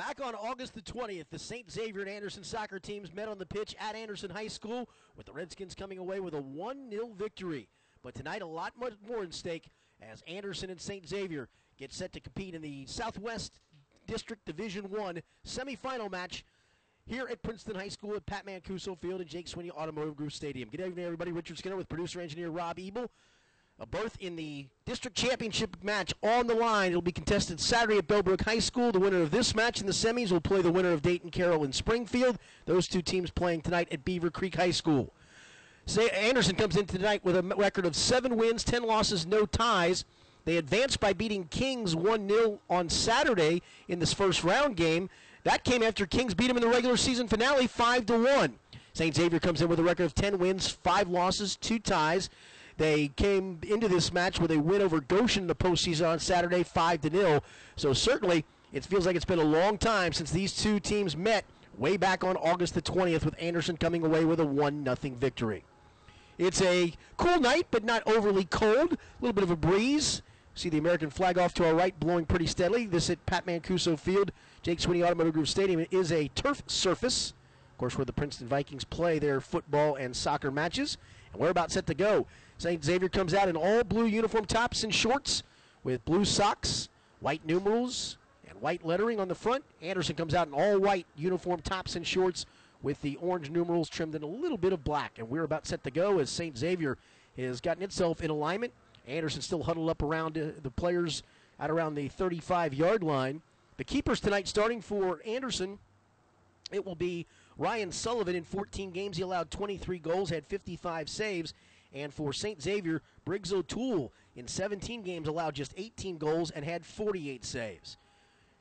Back on August the 20th, the St. Xavier and Anderson soccer teams met on the pitch at Anderson High School, with the Redskins coming away with a 1 0 victory. But tonight, a lot more at stake as Anderson and St. Xavier get set to compete in the Southwest District Division One semifinal match here at Princeton High School at Pat Mancuso Field and Jake Sweeney Automotive Group Stadium. Good evening, everybody. Richard Skinner with producer engineer Rob Ebel. Uh, a berth in the district championship match on the line. It'll be contested Saturday at Bellbrook High School. The winner of this match in the semis will play the winner of Dayton Carroll and Springfield. Those two teams playing tonight at Beavercreek High School. Say Anderson comes in tonight with a record of seven wins, ten losses, no ties. They advanced by beating Kings 1 0 on Saturday in this first round game. That came after Kings beat them in the regular season finale 5 to 1. St. Xavier comes in with a record of 10 wins, 5 losses, 2 ties. They came into this match with a win over Goshen in the postseason on Saturday, 5 to 0. So certainly, it feels like it's been a long time since these two teams met way back on August the 20th with Anderson coming away with a 1 0 victory. It's a cool night, but not overly cold. A little bit of a breeze. See the American flag off to our right, blowing pretty steadily. This at Pat Mancuso Field, Jake Sweeney Automotive Group Stadium. It is a turf surface, of course, where the Princeton Vikings play their football and soccer matches. And we're about set to go. St. Xavier comes out in all blue uniform tops and shorts with blue socks, white numerals, and white lettering on the front. Anderson comes out in all white uniform tops and shorts with the orange numerals trimmed in a little bit of black. And we're about set to go as St. Xavier has gotten itself in alignment. Anderson still huddled up around uh, the players at around the 35 yard line. The keepers tonight starting for Anderson, it will be Ryan Sullivan in 14 games. He allowed 23 goals, had 55 saves. And for St. Xavier, Briggs O'Toole in 17 games allowed just 18 goals and had 48 saves.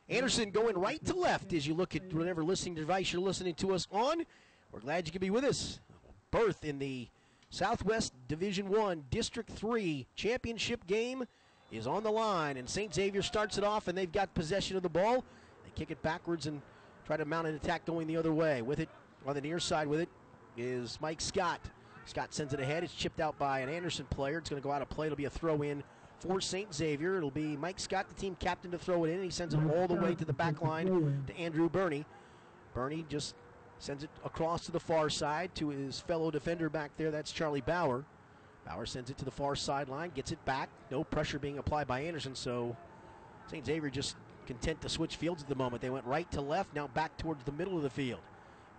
Anderson going right to left as you look at whatever listening device you're listening to us on. We're glad you could be with us. Birth in the Southwest Division One District Three championship game is on the line, and St. Xavier starts it off, and they've got possession of the ball. They kick it backwards and try to mount an attack going the other way. With it on the near side, with it is Mike Scott. Scott sends it ahead. It's chipped out by an Anderson player. It's going to go out of play. It'll be a throw in for St. Xavier. It'll be Mike Scott, the team captain, to throw it in. He sends it all the way to the back line to Andrew Burney. Burney just sends it across to the far side to his fellow defender back there. That's Charlie Bauer. Bauer sends it to the far sideline, gets it back. No pressure being applied by Anderson, so St. Xavier just content to switch fields at the moment. They went right to left, now back towards the middle of the field.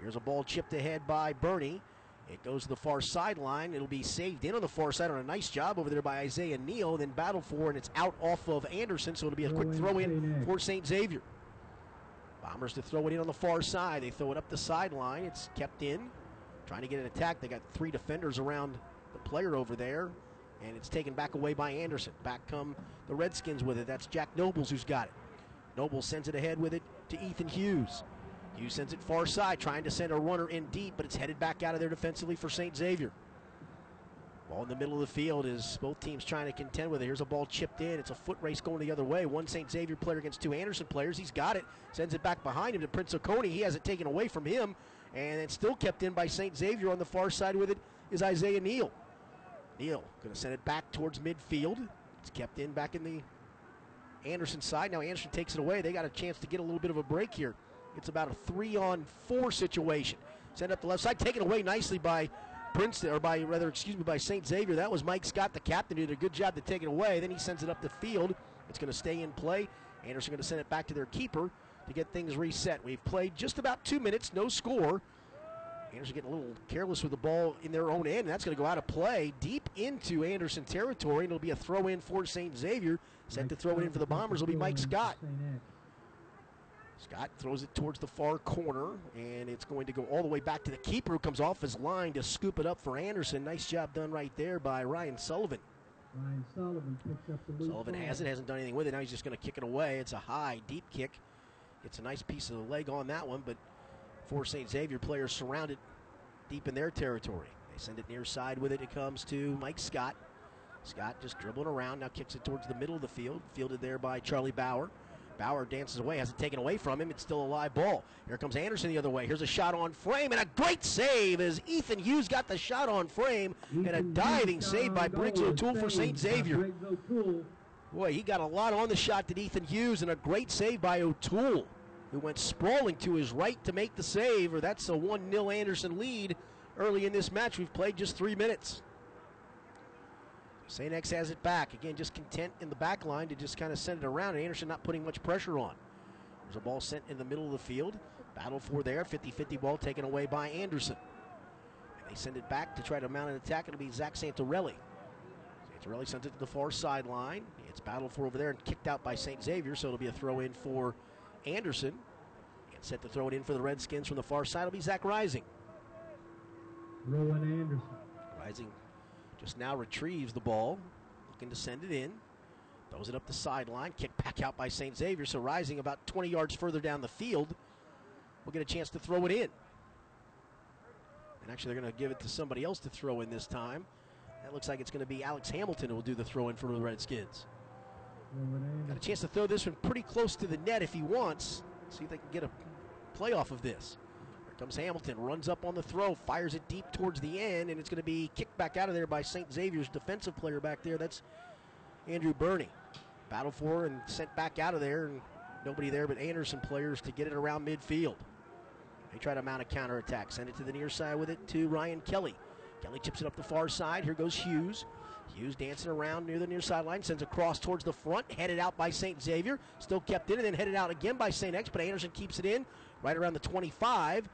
Here's a ball chipped ahead by Burney. It goes to the far sideline. It'll be saved in on the far side on a nice job over there by Isaiah Neal. Then battle for, and it's out off of Anderson, so it'll be a quick throw in for St. Xavier. Bombers to throw it in on the far side. They throw it up the sideline. It's kept in. Trying to get an attack. They got three defenders around the player over there. And it's taken back away by Anderson. Back come the Redskins with it. That's Jack Nobles who's got it. Nobles sends it ahead with it to Ethan Hughes. Hughes sends it far side, trying to send a runner in deep, but it's headed back out of there defensively for St. Xavier. Ball in the middle of the field is both teams trying to contend with it. Here's a ball chipped in. It's a foot race going the other way. One St. Xavier player against two Anderson players. He's got it. Sends it back behind him to Prince Oconee. He has it taken away from him. And it's still kept in by St. Xavier on the far side with it is Isaiah Neal. Neal going to send it back towards midfield. It's kept in back in the Anderson side. Now Anderson takes it away. They got a chance to get a little bit of a break here. It's about a three on four situation. Send up the left side, taken away nicely by Princeton, or by rather, excuse me, by St. Xavier. That was Mike Scott, the captain, who did a good job to take it away. Then he sends it up the field. It's going to stay in play. Anderson going to send it back to their keeper to get things reset. We've played just about two minutes, no score. Anderson getting a little careless with the ball in their own end, that's going to go out of play deep into Anderson territory, and it'll be a throw in for St. Xavier. Set to throw it in for the Bombers will be Mike Scott. Scott throws it towards the far corner, and it's going to go all the way back to the keeper who comes off his line to scoop it up for Anderson. Nice job done right there by Ryan Sullivan. Ryan Sullivan picks up the loose Sullivan ball. has it, hasn't done anything with it. Now he's just going to kick it away. It's a high, deep kick. It's a nice piece of the leg on that one, but four St. Xavier players surrounded deep in their territory. They send it near side with it. It comes to Mike Scott. Scott just dribbling around, now kicks it towards the middle of the field, fielded there by Charlie Bauer. Bauer dances away, has it taken away from him. It's still a live ball. Here comes Anderson the other way. Here's a shot on frame and a great save as Ethan Hughes got the shot on frame and a diving save by Briggs O'Toole for St. Xavier. Boy, he got a lot on the shot to Ethan Hughes and a great save by O'Toole, who went sprawling to his right to make the save, or that's a 1 0 Anderson lead early in this match. We've played just three minutes. St. X has it back. Again, just content in the back line to just kind of send it around, and Anderson not putting much pressure on. There's a ball sent in the middle of the field. Battle for there. 50 50 ball taken away by Anderson. And they send it back to try to mount an attack. It'll be Zach Santarelli. Santarelli sends it to the far sideline. It's battled for over there and kicked out by St. Xavier, so it'll be a throw in for Anderson. And set to throw it in for the Redskins from the far side will be Zach Rising. Rowan Anderson. Rising just now retrieves the ball, looking to send it in. Throws it up the sideline, kicked back out by St. Xavier. So Rising about 20 yards further down the field we'll get a chance to throw it in. And actually, they're going to give it to somebody else to throw in this time. That looks like it's going to be Alex Hamilton who will do the throw in for the Redskins. Got a chance to throw this one pretty close to the net if he wants. See if they can get a play off of this. Comes Hamilton, runs up on the throw, fires it deep towards the end, and it's going to be kicked back out of there by St. Xavier's defensive player back there. That's Andrew Burney. Battle for and sent back out of there, and nobody there but Anderson players to get it around midfield. They try to mount a counterattack. Send it to the near side with it to Ryan Kelly. Kelly chips it up the far side. Here goes Hughes. Hughes dancing around near the near sideline, sends a cross towards the front, headed out by St. Xavier, still kept in, and then headed out again by St. X, but Anderson keeps it in right around the 25.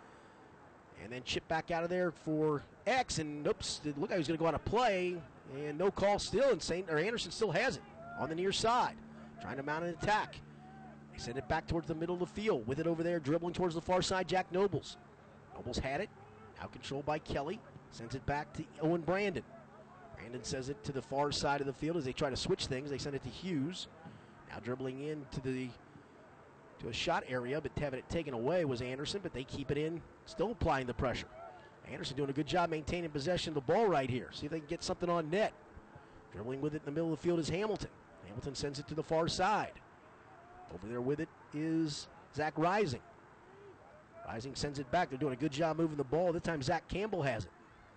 And then chip back out of there for X, and oops, it looked like he was going to go on a play, and no call still, and Saint or Anderson still has it on the near side, trying to mount an attack. They send it back towards the middle of the field. With it over there, dribbling towards the far side, Jack Nobles. Nobles had it, now controlled by Kelly. Sends it back to Owen Brandon. Brandon says it to the far side of the field as they try to switch things. They send it to Hughes. Now dribbling in to the to a shot area, but having it taken away was Anderson, but they keep it in, still applying the pressure. Anderson doing a good job maintaining possession of the ball right here. See if they can get something on net. Dribbling with it in the middle of the field is Hamilton. Hamilton sends it to the far side. Over there with it is Zach Rising. Rising sends it back. They're doing a good job moving the ball. This time Zach Campbell has it.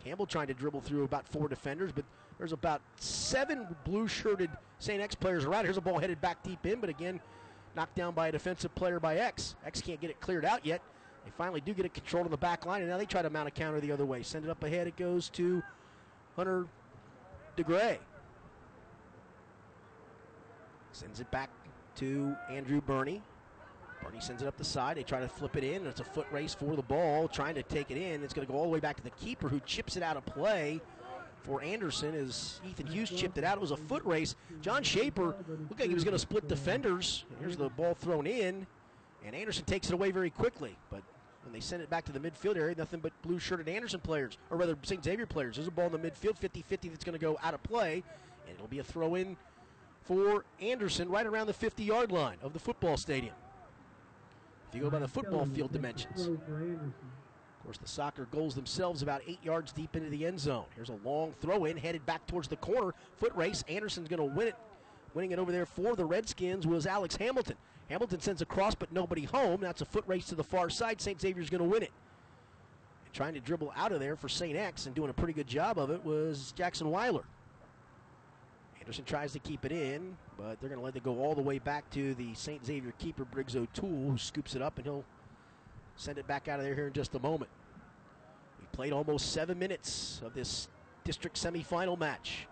Campbell trying to dribble through about four defenders, but there's about seven blue shirted St. X players around. Here's a ball headed back deep in, but again, knocked down by a defensive player by X. X can't get it cleared out yet. They finally do get it controlled on the back line, and now they try to mount a counter the other way. Send it up ahead. It goes to Hunter DeGray. Sends it back to Andrew Burney. Burney sends it up the side. They try to flip it in, and it's a foot race for the ball, trying to take it in. It's going to go all the way back to the keeper, who chips it out of play for Anderson as Ethan Hughes chipped it out. It was a foot race. John Shaper looked like he was going to split defenders. Here's the ball thrown in, and Anderson takes it away very quickly. But when they send it back to the midfield area, nothing but blue shirted Anderson players, or rather St. Xavier players. There's a ball in the midfield, 50 50 that's going to go out of play, and it'll be a throw in for Anderson right around the 50 yard line of the football stadium. If you go by the football field dimensions. Of course, the soccer goals themselves about eight yards deep into the end zone. Here's a long throw in, headed back towards the corner. Foot race. Anderson's going to win it. Winning it over there for the Redskins was Alex Hamilton. Hamilton sends a cross, but nobody home. That's a foot race to the far side. St. Xavier's going to win it. And trying to dribble out of there for St. X and doing a pretty good job of it was Jackson Weiler. Anderson tries to keep it in, but they're going to let it go all the way back to the St. Xavier keeper, Briggs O'Toole, who scoops it up and he'll send it back out of there here in just a moment. We played almost seven minutes of this district semifinal match.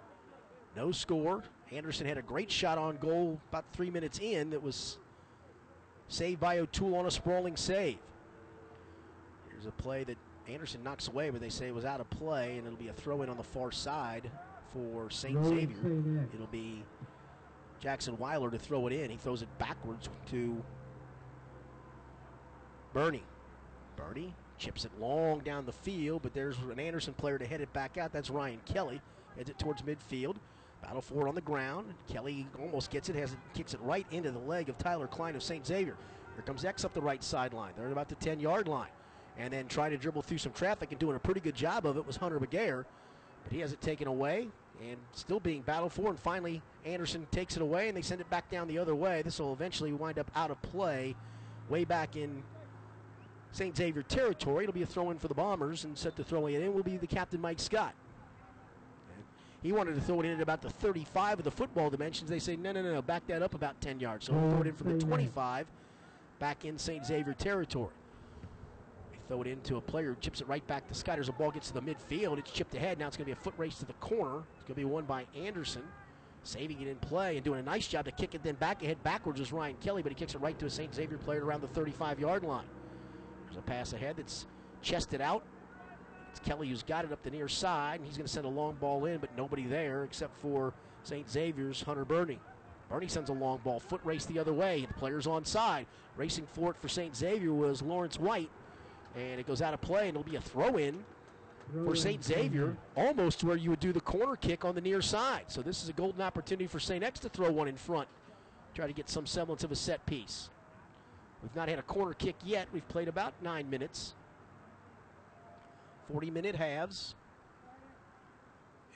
No score. Anderson had a great shot on goal about three minutes in that was saved by O'Toole on a sprawling save. Here's a play that Anderson knocks away, but they say it was out of play, and it'll be a throw in on the far side for St. Xavier. It'll be Jackson Weiler to throw it in. He throws it backwards to Burney. Burney chips it long down the field, but there's an Anderson player to head it back out. That's Ryan Kelly. Heads it towards midfield. Battle for it on the ground. Kelly almost gets it, has it, kicks it right into the leg of Tyler Klein of St. Xavier. Here comes X up the right sideline. They're at about the 10 yard line. And then trying to dribble through some traffic and doing a pretty good job of it was Hunter McGair. But he has it taken away and still being battled for. And finally, Anderson takes it away and they send it back down the other way. This will eventually wind up out of play way back in St. Xavier territory. It'll be a throw in for the Bombers, and set to throw it in will be the captain, Mike Scott. He wanted to throw it in at about the 35 of the football dimensions. They say, no, no, no, no, back that up about 10 yards. So we'll throw it in from the 25 back in St. Xavier territory. They throw it into a player chips it right back to Scott. There's a ball gets to the midfield. It's chipped ahead. Now it's going to be a foot race to the corner. It's going to be won by Anderson. Saving it in play and doing a nice job to kick it then back ahead backwards is Ryan Kelly, but he kicks it right to a St. Xavier player around the 35 yard line. There's a pass ahead that's chested out. It's Kelly who's got it up the near side, and he's going to send a long ball in, but nobody there except for St. Xavier's Hunter Burney. Burney sends a long ball, foot race the other way. The player's on side. Racing for it for St. Xavier was Lawrence White, and it goes out of play, and it'll be a throw in for St. Xavier, almost where you would do the corner kick on the near side. So this is a golden opportunity for St. X to throw one in front, try to get some semblance of a set piece. We've not had a corner kick yet. We've played about nine minutes. 40 minute halves.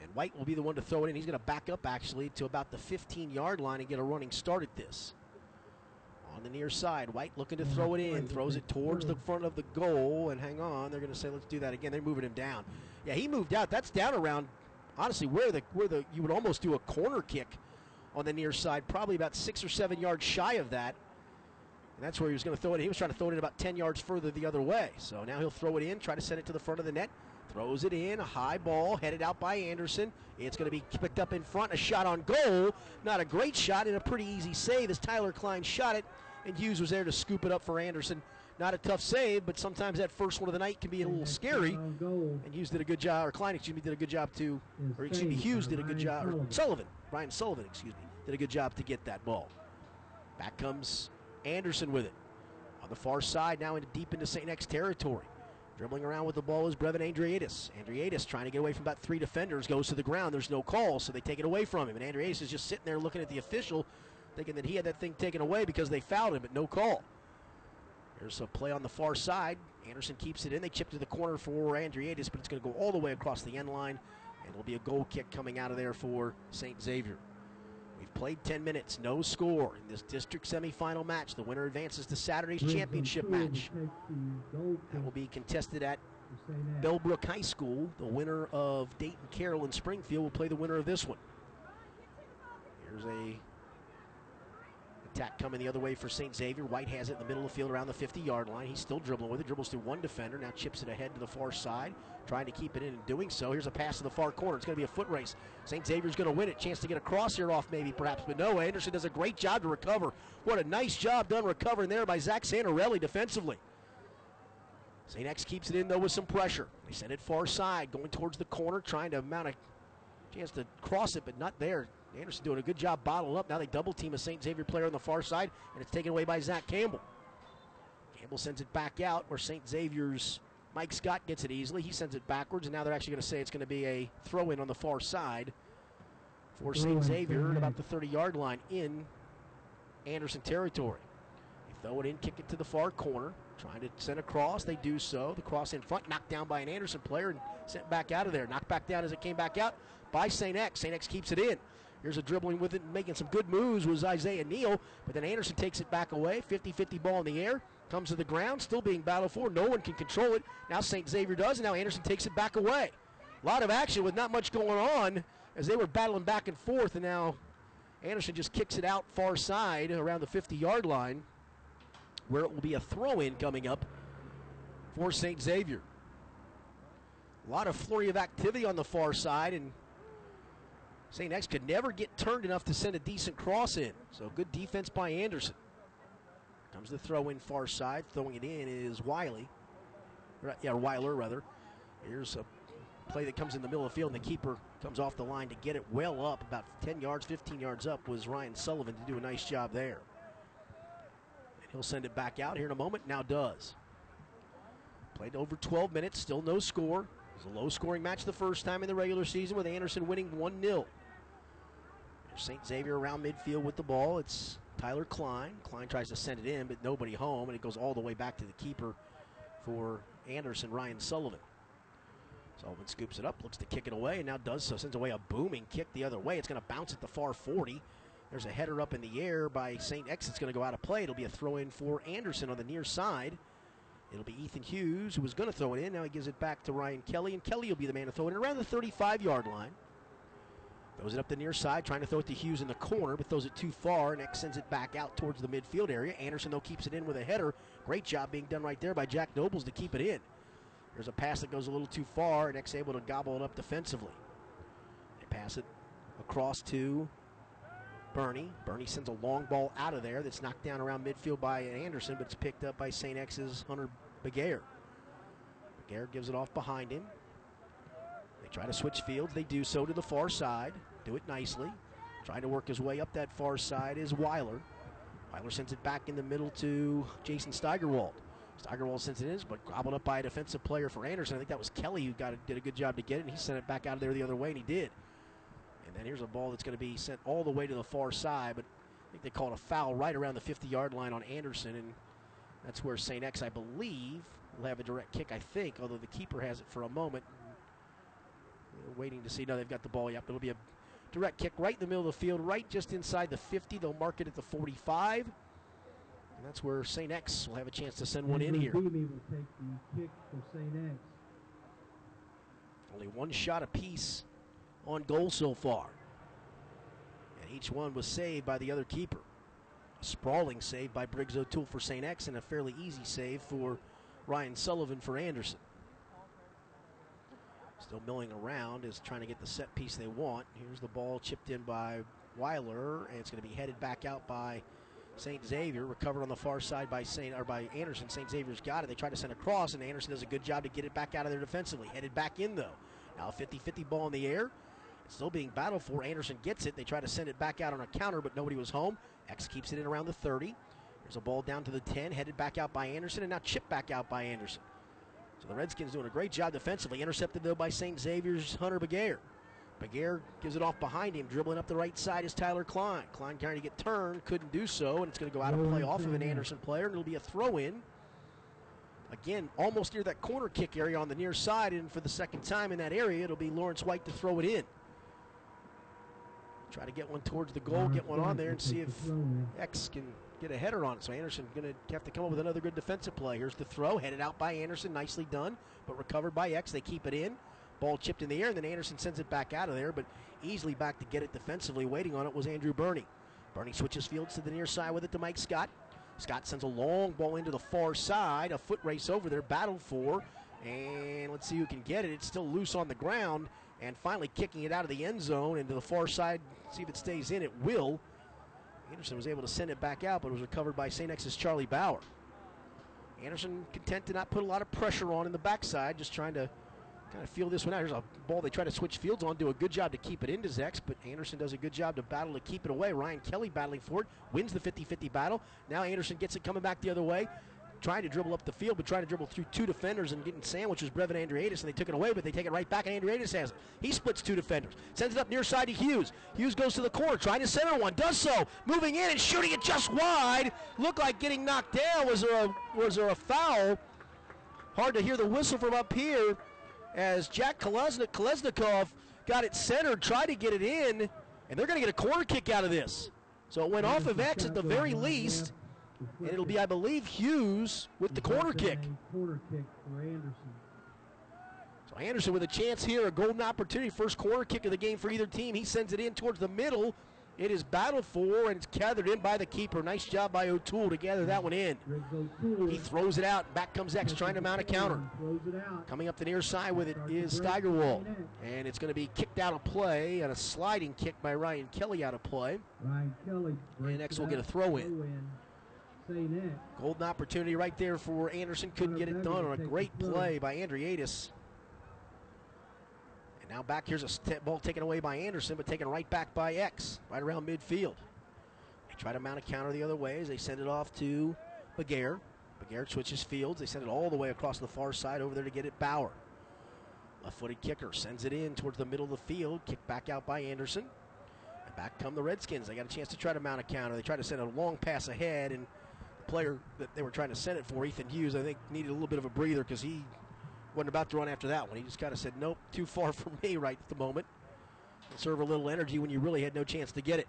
And White will be the one to throw it in. He's going to back up actually to about the 15 yard line and get a running start at this. On the near side, White looking to throw it in, mm-hmm. throws it towards the front of the goal, and hang on. They're going to say, "Let's do that again." They're moving him down. Yeah, he moved out. That's down around, honestly, where the where the you would almost do a corner kick on the near side, probably about six or seven yards shy of that. And that's where he was going to throw it. He was trying to throw it in about 10 yards further the other way. So now he'll throw it in, try to send it to the front of the net. Throws it in, a high ball headed out by Anderson. It's going to be picked up in front. A shot on goal. Not a great shot and a pretty easy save as Tyler Klein shot it. And Hughes was there to scoop it up for Anderson. not a tough save, but sometimes that first one of the night can be a little scary. And Hughes did a good job, or Klein, excuse me, did a good job to, or excuse me, Hughes did a good job, or Sullivan. Sullivan, Ryan Sullivan, excuse me, did a good job to get that ball. Back comes Anderson with it. On the far side, now into deep into St. X territory. Dribbling around with the ball is Brevin Andriadis. Andriadis trying to get away from about three defenders, goes to the ground. There's no call, so they take it away from him. And Andriadis is just sitting there looking at the official, thinking that he had that thing taken away because they fouled him, but no call. There's a play on the far side. Anderson keeps it in. They chip to the corner for Andriadis, but it's going to go all the way across the end line, and it'll be a goal kick coming out of there for St. Xavier. We've played 10 minutes, no score in this district semifinal match. The winner advances to Saturday's championship match. take the goal That will be contested at. Bellbrook High School. The winner of Dayton Carroll and Springfield will play the winner of this one. Here's a coming the other way for St. Xavier. White has it in the middle of the field around the 50 yard line. He's still dribbling with it, dribbles through one defender, now chips it ahead to the far side, trying to keep it in and doing so. Here's a pass to the far corner. It's going to be a foot race. St. Xavier's going to win it. Chance to get a cross here off, maybe, perhaps, but no. Anderson does a great job to recover. What a nice job done recovering there by Zach Santarelli defensively. St. X keeps it in though with some pressure. They send it far side, going towards the corner, trying to mount a chance to cross it, but not there. Anderson doing a good job bottling up. Now they double team a St. Xavier player on the far side, and it's taken away by Zach Campbell. Campbell sends it back out where St. Xavier's Mike Scott gets it easily. He sends it backwards, and now they're actually going to say it's going to be a throw in on the far side for St. Xavier at about the 30 yard line in Anderson territory. They throw it in, kick it to the far corner, trying to send a cross. They do so. The cross in front, knocked down by an Anderson player and sent back out of there. Knocked back down as it came back out by St. X. St. X keeps it in. Here's a dribbling with it, making some good moves was Isaiah Neal, but then Anderson takes it back away. 50 50 ball in the air, comes to the ground, still being battled for. No one can control it. Now St. Xavier does, and now Anderson takes it back away. A lot of action with not much going on as they were battling back and forth, and now Anderson just kicks it out far side around the 50 yard line, where it will be a throw in coming up for St. Xavier. A lot of flurry of activity on the far side, and St. X could never get turned enough to send a decent cross in. So good defense by Anderson. Comes the throw in far side. Throwing it in is Wiley. Yeah, Weiler rather. Here's a play that comes in the middle of the field, and the keeper comes off the line to get it well up, about 10 yards, 15 yards up, was Ryan Sullivan to do a nice job there. And he'll send it back out here in a moment. Now does. Played over 12 minutes, still no score. It was a low scoring match the first time in the regular season with Anderson winning 1 0. St. Xavier around midfield with the ball. It's Tyler Klein. Klein tries to send it in, but nobody home, and it goes all the way back to the keeper for Anderson, Ryan Sullivan. Sullivan scoops it up, looks to kick it away, and now does so. Sends away a booming kick the other way. It's going to bounce at the far 40. There's a header up in the air by St. X. It's going to go out of play. It'll be a throw in for Anderson on the near side. It'll be Ethan Hughes who was going to throw it in. Now he gives it back to Ryan Kelly, and Kelly will be the man to throw it in around the 35 yard line. Throws it up the near side, trying to throw it to Hughes in the corner, but throws it too far, X sends it back out towards the midfield area. Anderson, though, keeps it in with a header. Great job being done right there by Jack Nobles to keep it in. There's a pass that goes a little too far, and able to gobble it up defensively. They pass it across to Burney. Burney sends a long ball out of there that's knocked down around midfield by Anderson, but it's picked up by St. X's Hunter Begair. Begair gives it off behind him. Try to switch fields. They do so to the far side. Do it nicely. Trying to work his way up that far side is Weiler. Weiler sends it back in the middle to Jason Steigerwald. Steigerwald sends it in, but gobbled up by a defensive player for Anderson. I think that was Kelly who got did a good job to get it, and he sent it back out of there the other way, and he did. And then here's a ball that's going to be sent all the way to the far side, but I think they called a foul right around the 50 yard line on Anderson, and that's where St. X, I believe, will have a direct kick, I think, although the keeper has it for a moment. Waiting to see. No, they've got the ball. Yep, it'll be a direct kick right in the middle of the field, right just inside the 50. They'll mark it at the 45. And that's where St. X will have a chance to send one in here. Beebe will take the kick for St. X. Only one shot apiece on goal so far. And each one was saved by the other keeper. A sprawling save by Briggs O'Toole for St. X and a fairly easy save for Ryan Sullivan for Anderson. Still milling around is trying to get the set piece they want. Here's the ball chipped in by Weiler, and it's going to be headed back out by St. Xavier recovered on the far side by St. or by Anderson. St. Xavier's got it. They try to send across, and Anderson does a good job to get it back out of there defensively. Headed back in though. Now a 50-50 ball in the air. It's still being battled for. Anderson gets it. They try to send it back out on a counter, but nobody was home. X keeps it in around the 30. There's a ball down to the 10, headed back out by Anderson, and now chipped back out by Anderson. So the Redskins doing a great job defensively. Intercepted though by St. Xavier's Hunter Begair. Begair gives it off behind him, dribbling up the right side is Tyler Klein. Klein trying to get turned, couldn't do so, and it's going to go out of play off of an Anderson player, and it'll be a throw in. Again, almost near that corner kick area on the near side, and for the second time in that area, it'll be Lawrence White to throw it in. Try to get one towards the goal, get one on there, and see if X can get a header on it. So Anderson going to have to come up with another good defensive play. Here's the throw, headed out by Anderson, nicely done, but recovered by X. They keep it in. Ball chipped in the air, and then Anderson sends it back out of there, but easily back to get it defensively. Waiting on it was Andrew Burney. Burney switches fields to the near side with it to Mike Scott. Scott sends a long ball into the far side, a foot race over there, battle for, and let's see who can get it. It's still loose on the ground, and finally kicking it out of the end zone into the far side. See if it stays in. It will. Anderson was able to send it back out, but it was recovered by St. X's Charlie Bauer. Anderson content to not put a lot of pressure on in the backside, just trying to kind of feel this one out. Here's a ball they try to switch fields on, do a good job to keep it into Zex, but Anderson does a good job to battle to keep it away. Ryan Kelly battling for it, wins the 50 50 battle. Now Anderson gets it coming back the other way. Trying to dribble up the field, but trying to dribble through two defenders and getting sandwiches. Brevin Andreatis, and they took it away, but they take it right back, and Andreatis has it. He splits two defenders, sends it up near side to Hughes. Hughes goes to the corner, trying to center one, does so, moving in and shooting it just wide. Looked like getting knocked down. Was there a was there a foul? Hard to hear the whistle from up here as Jack Kolesnik, Kolesnikov got it centered, tried to get it in, and they're going to get a corner kick out of this. So it went off of X at the very least, and it'll be, I believe, Hughes with the corner kick. Corner kick for Anderson. So Anderson with a chance here, a golden opportunity, first corner kick of the game for either team. He sends it in towards the middle. It is battled for, and it's gathered in by the keeper. Nice job by O'Toole to gather that one in. He throws it out. Back comes X trying to mount a counter. Throws it out. Coming up the near side with it is Steigerwald. And it's going to be kicked out of play and a sliding kick by Ryan Kelly out of play. Ryan Kelly. breaks X will get a throw in. Golden opportunity right there for Anderson. Couldn't get it done on a great play by Andriatis. And now back here's a ball taken away by Anderson, but taken right back by X, right around midfield. They try to mount a counter the other way as they send it off to Begair. Begair switches fields. They send it all the way across the far side over there to get it Bauer. Left footed kicker sends it in towards the middle of the field. Kicked back out by Anderson. And back come the Redskins. They got a chance to try to mount a counter. They try to send a long pass ahead, and player that they were trying to send it for, Ethan Hughes, I think needed a little bit of a breather because he wasn't about to run after that one. He just kind of said, nope, too far for me right at the moment. Serve a little energy when you really had no chance to get it.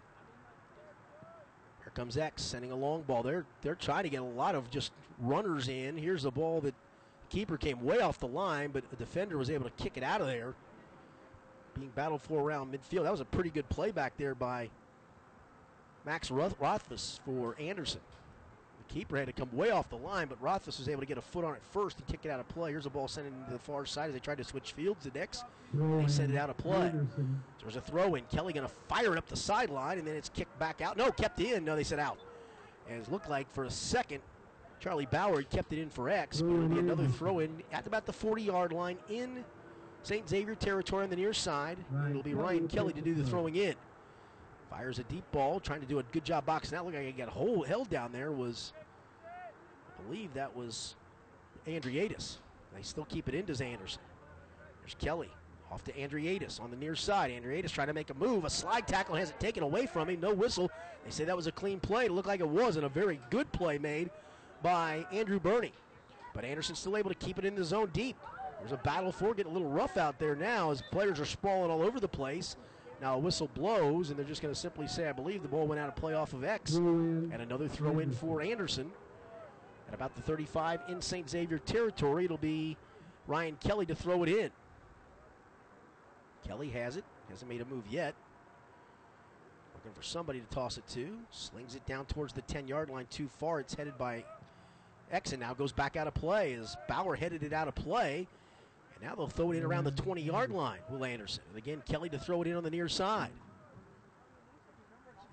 Here comes X sending a long ball. They're they're trying to get a lot of just runners in. Here's the ball that the keeper came way off the line, but the defender was able to kick it out of there. Being battled for around midfield. That was a pretty good play back there by Max Roth- Rothfuss for Anderson. The keeper had to come way off the line, but Rothfuss was able to get a foot on it first and kick it out of play. Here's a ball sent into the far side as they tried to switch fields. The Throw They send in. it out of play. Anderson. there was a throw in. Kelly going to fire it up the sideline, and then it's kicked back out. No, kept in. No, they said out. And it looked like for a second, Charlie Bauer kept it in for X, but it'll be another throw in at about the 40 yard line in St. Xavier territory on the near side. It'll be Ryan Kelly to do the throwing in. Fires a deep ball, trying to do a good job boxing out. Look like he got hold, held down there. Was I believe that was Andriatis. They still keep it in to Anderson. There's Kelly off to Andriatis on the near side. Andriatis trying to make a move. A slide tackle has it taken away from him. No whistle. They say that was a clean play. It looked like it was, and a very good play made by Andrew Burney. But Anderson's still able to keep it in the zone deep. There's a battle for getting a little rough out there now as players are sprawling all over the place. Now a whistle blows, and they're just going to simply say, I believe the ball went out of play off of X. And another throw in for Anderson. At about the 35 in St. Xavier territory, it'll be Ryan Kelly to throw it in. Kelly has it, hasn't made a move yet. Looking for somebody to toss it to. Slings it down towards the 10 yard line too far. It's headed by X and now goes back out of play as Bauer headed it out of play. Now they'll throw it in around the mm-hmm. 20 yard line, Will Anderson. And again, Kelly to throw it in on the near side.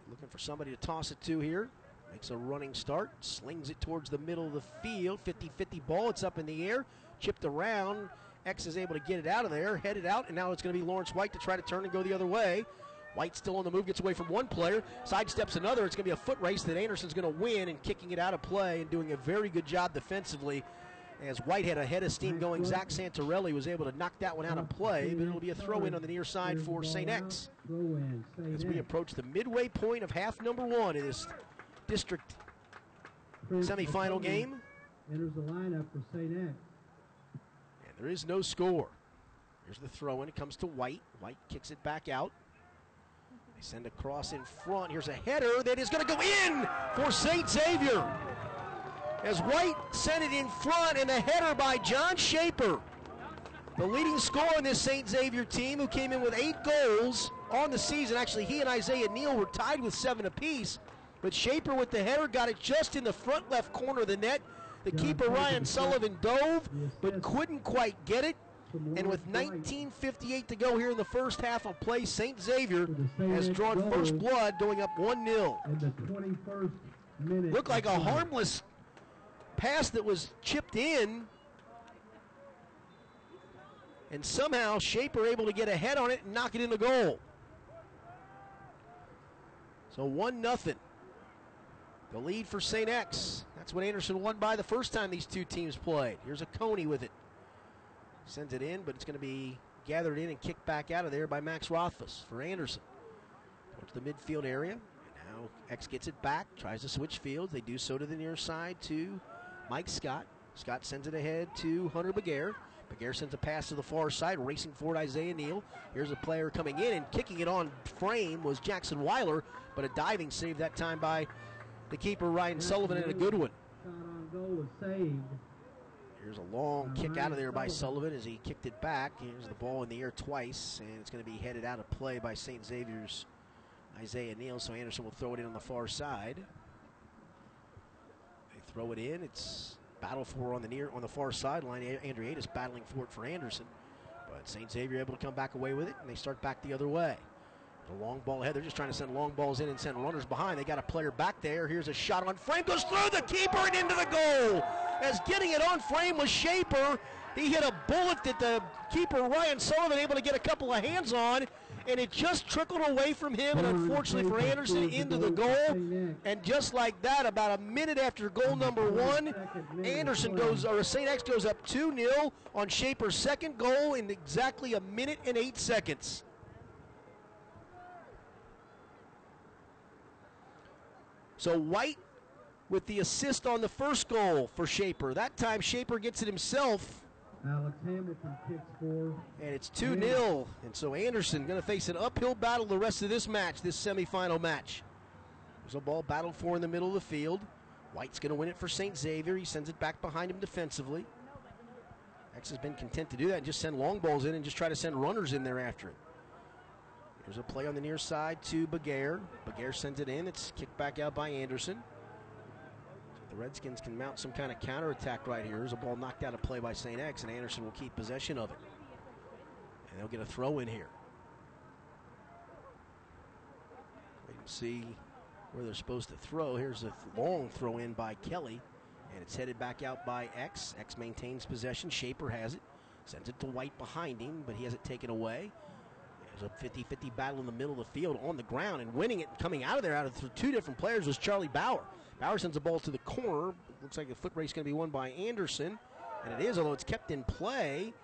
Looking for somebody to toss it to here. Makes a running start, slings it towards the middle of the field. 50 50 ball. It's up in the air, chipped around. X is able to get it out of there, headed out, and now it's going to be Lawrence White to try to turn and go the other way. White still on the move, gets away from one player, sidesteps another. It's going to be a foot race that Anderson's going to win and kicking it out of play and doing a very good job defensively. As White had a head of steam going, Zach Santarelli was able to knock that one out of play, but it'll be a throw in on the near side for St. X Throw in, St. as we approach the midway point of half number one in this district semifinal game. Enters the lineup for St. X. And there is no score. Here's the throw in. It comes to White. White kicks it back out. They send a cross in front. Here's a header that is going to go in for St. Xavier. As White sent it in front, and the header by John Shaper. The leading scorer in this St. Xavier team, who came in with eight goals on the season. Actually, he and Isaiah Neal were tied with seven apiece. But Shaper with the header got it just in the front left corner of the net. The keeper Ryan. Sullivan dove, but couldn't quite get it. And with 19.58 to go here in the first half of play, St. Xavier For the St. has drawn first blood, going up 1 0. In the 21st minute. Looked like a harmless pass that was chipped in. And somehow Shaper able to get ahead on it and knock it in the goal. So 1 nothing. The lead for St. X. That's what Anderson won by the first time these two teams played. Here's a Coney with it. Sends it in, but it's going to be gathered in and kicked back out of there by Max Rothfuss for Anderson. Towards the midfield area. And now X gets it back, tries to switch fields. They do so to the near side to Mike Scott. Scott sends it ahead to Hunter Begair. Begair sends a pass to the far side, racing forward Isaiah Neal. Here's a player coming in and kicking it on frame was Jackson Weiler, but a diving save that time by the keeper Ryan Sullivan and a good one. Goal was saved. Here's a long kick out of there by Sullivan as he kicked it back. Here's the ball in the air twice, and it's going to be headed out of play by St. Xavier's Isaiah Neal. So Anderson will throw it in on the far side. Throw it in. It's battle for on the near on the far sideline. A- Andreatis battling for it for Anderson, but St. Xavier able to come back away with it, and they start back the other way. The long ball ahead. They're just trying to send long balls in and send runners behind. They got a player back there. Here's a shot on frame. Goes through the keeper and into the goal. As getting it on frame was Shaper. He hit a bullet that the keeper Ryan Sullivan able to get a couple of hands on, and it just trickled away from him. And unfortunately for Anderson, into the goal. And just like that, about a minute after goal number one, Anderson goes, or St. X goes up 2 0 on Shaper's second goal in exactly a minute and eight seconds. So White with the assist on the first goal for Shaper. That time Shaper gets it himself, Alex Hamilton kicks for and it's 2 0. And so Anderson going to face an uphill battle the rest of this match, this semifinal match. There's a ball battled for in the middle of the field. White's going to win it for St. Xavier. He sends it back behind him defensively. X has been content to do that and just send long balls in and just try to send runners in there after it. Here's a play on the near side to Begair. Begair sends it in. It's kicked back out by Anderson. The Redskins can mount some kind of counterattack right here. There's a ball knocked out of play by St. X, and Anderson will keep possession of it. And they'll get a throw in here. Wait and see where they're supposed to throw. Here's a long throw in by Kelly, and it's headed back out by X. X maintains possession. Shaper has it. Sends it to White behind him, but he has it taken away. There's a 50 50 battle in the middle of the field on the ground, and winning it, coming out of there out of two different players was Charlie Bauer. Bauer sends the ball to the corner. Looks like the foot race is going to be won by Anderson, and it is, although it's kept in play.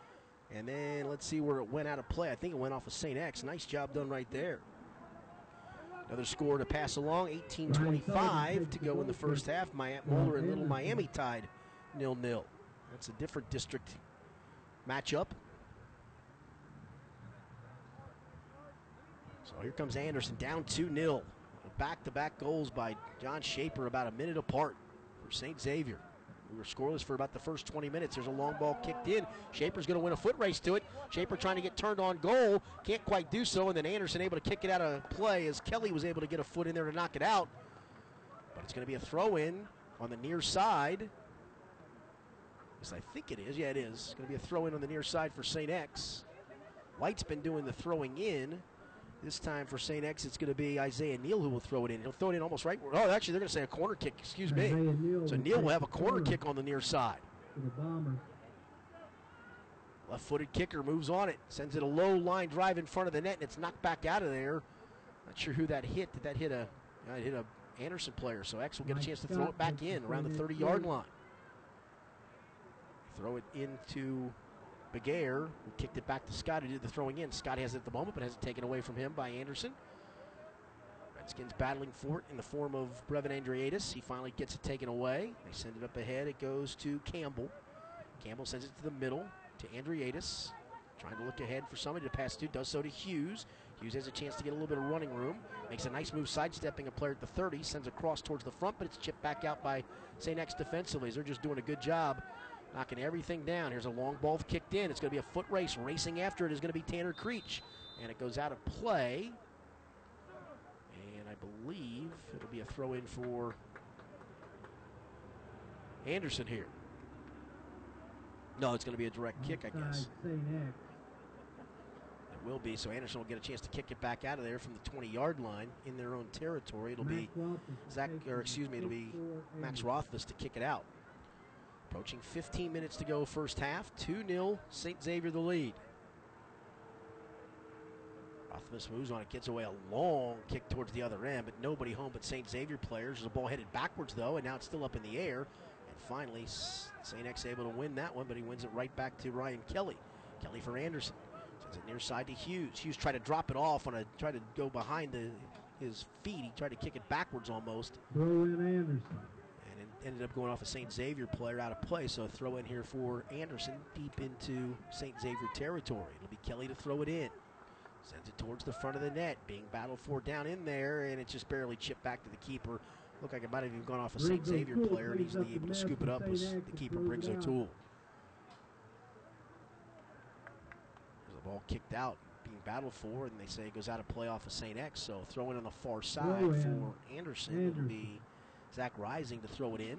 And then let's see where it went out of play. I think it went off of St. X. Nice job done right there. Another score to pass along. 18:25 to go in the first half. Moeller and Little Miami tied nil nil. That's a different district matchup. So here comes Anderson down 2 0. Back to back goals by John Shaper about a minute apart for St. Xavier. We were scoreless for about the first 20 minutes. There's a long ball kicked in. Shaper's going to win a foot race to it. Shaper trying to get turned on goal. Can't quite do so. And then Anderson able to kick it out of play as Kelly was able to get a foot in there to knock it out. But it's going to be a throw in on the near side. Yes, I think it is. Yeah, it is. It's going to be a throw in on the near side for St. X. White's been doing the throwing in. This time for St. X, it's going to be Isaiah Neal who will throw it in. He'll throw it in almost right. Oh, actually, they're going to say a corner kick. Excuse me. Neal So Neal will have a corner kick on the near side. The Bombers. Left-footed kicker moves on it, sends it a low line drive in front of the net, and it's knocked back out of there. Not sure who that hit. Did that hit a? uh, hit a Anderson player. So X will get a chance to throw it back in around the 30-yard line. Throw it into Begair, kicked it back to Scott, who did the throwing in. Scott has it at the moment, but has it taken away from him by Anderson. Redskins battling for it in the form of Brevin Andreatis. He finally gets it taken away. They send it up ahead. It goes to Campbell. Campbell sends it to the middle to Andreatis. Trying to look ahead for somebody to pass to. Does so to Hughes. Hughes has a chance to get a little bit of running room. Makes a nice move sidestepping a player at the 30. Sends a cross towards the front, but it's chipped back out by St. X defensively. They're just doing a good job knocking everything down. Here's a long ball kicked in. It's going to be a foot race. Racing after it is going to be Tanner Creech. And it goes out of play. And I believe it'll be a throw in for Anderson here. No, it's going to be a direct kick, I guess. Outside St. X. It will be. So Anderson will get a chance to kick it back out of there from the 20 yard line in their own territory. It'll be Zach, or excuse me, it'll be Max Rothfuss to kick it out. Approaching 15 minutes to go, first half. 2 0, St. Xavier the lead. Rothfuss moves on it, gets away a long kick towards the other end, but nobody home but St. Xavier players. The ball headed backwards, though, and now it's still up in the air. And finally, St. X able to win that one, but he wins it right back to Ryan Kelly. Kelly for Anderson. Sends it near side to Hughes. Hughes tried to drop it off on a try to go behind the, his feet. He tried to kick it backwards almost Throw in Anderson. It ended up going off a St. Xavier player out of play. So a throw in here for Anderson deep into St. Xavier territory. It'll be Kelly to throw it in. Sends it towards the front of the net, being battled for down in there, and it's just barely chipped back to the keeper. Looked like it might have even gone off a St. Xavier player, and easily able to scoop it up was the keeper Briggs it. O'Toole. There's a ball kicked out, being battled for, and they say it goes out of play off of St. X. So throw in on the far side for Anderson. It'll be Zach Rising to throw it in.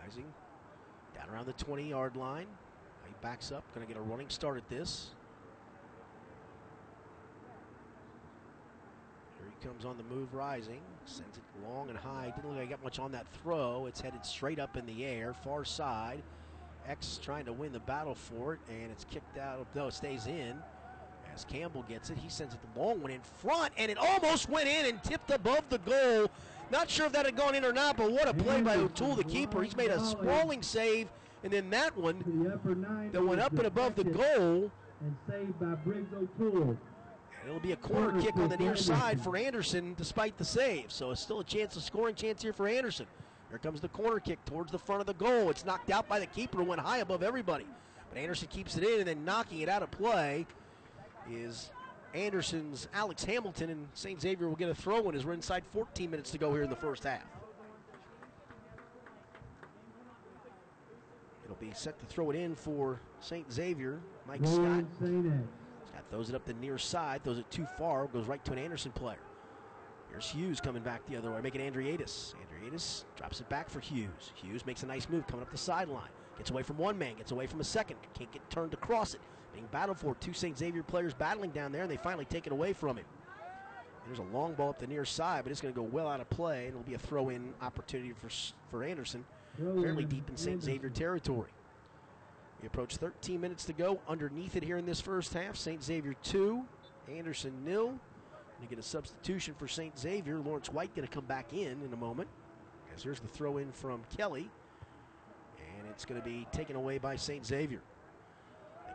Rising down around the 20 yard line. He backs up, going to get a running start at this. Here he comes on the move, rising. Sends it long and high. Didn't look like he got much on that throw. It's headed straight up in the air, far side. X trying to win the battle for it, and it's kicked out. No, it stays in. As Campbell gets it, he sends it the long one in front, and it almost went in and tipped above the goal. Not sure if that had gone in or not, but what a play by O'Toole, the keeper. He's made a sprawling save, and then that one To the upper nine. that went up and above the goal. And saved by Briggs O'Toole. It'll be a corner kick on the near side for Anderson despite the save. So it's still a chance, a scoring chance here for Anderson. Here comes the corner kick towards the front of the goal. It's knocked out by the keeper went high above everybody. But Anderson keeps it in and then knocking it out of play is Anderson's Alex Hamilton and St. Xavier will get a throw in as we're inside 14 minutes to go here in the first half. It'll be set to throw it in for St. Xavier. Mike Scott in St. X. Scott throws it up the near side, throws it too far, goes right to an Anderson player. Here's Hughes coming back the other way, making Andriatis. Andriatis drops it back for Hughes. Hughes makes a nice move coming up the sideline. Gets away from one man, gets away from a second. Can't get turned across it. Being battled for. Two St. Xavier players battling down there, and they finally take it away from him. There's a long ball up the near side, but it's going to go well out of play, and it'll be a throw in opportunity for, for Anderson fairly deep in St. Xavier territory. We approach 13 minutes to go. Underneath it here in this first half, St. Xavier 2, Anderson nil. To get a substitution for St. Xavier, Lawrence White going to come back in in a moment. As there's the throw in from Kelly, and it's going to be taken away by St. Xavier.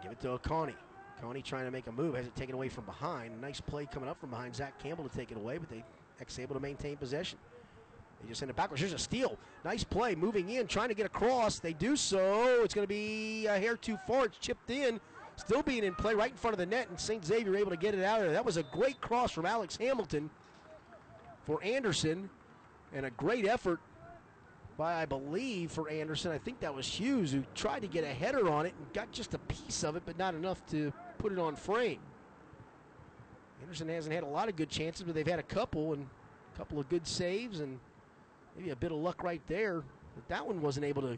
Give it to O'Connie. Connie trying to make a move, has it taken away from behind. Nice play coming up from behind Zach Campbell to take it away, but they X able to maintain possession. They just send it backwards. Here's a steal. Nice play, moving in, trying to get across. They do so. It's going to be a hair too far. It's chipped in. Still being in play right in front of the net, and St. Xavier able to get it out of there. That was a great cross from Alex Hamilton for Anderson, and a great effort by, I believe, for Anderson. I think that was Hughes who tried to get a header on it and got just a piece of it, but not enough to put it on frame. Anderson hasn't had a lot of good chances, but they've had a couple and a couple of good saves and maybe a bit of luck right there. But that one wasn't able to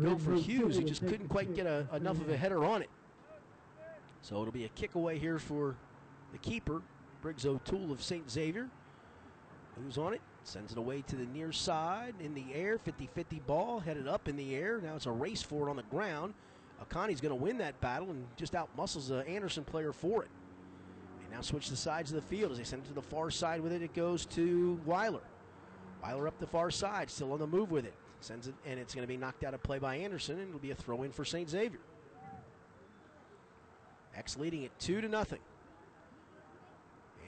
go for Hughes. He just couldn't quite get a, enough of a header on it. So it'll be a kick away here for the keeper, Briggs O'Toole of St. Xavier. Who's on it, sends it away to the near side in the air. 50 50 ball headed up in the air. Now it's a race for it on the ground. Akani's going to win that battle and just out muscles the Anderson player for it. They now switch the sides of the field as they send it to the far side with it. It goes to Weiler. Weiler up the far side, still on the move with it. Sends it, and it's going to be knocked out of play by Anderson, and it'll be a throw in for St. Xavier. X leading it two to nothing.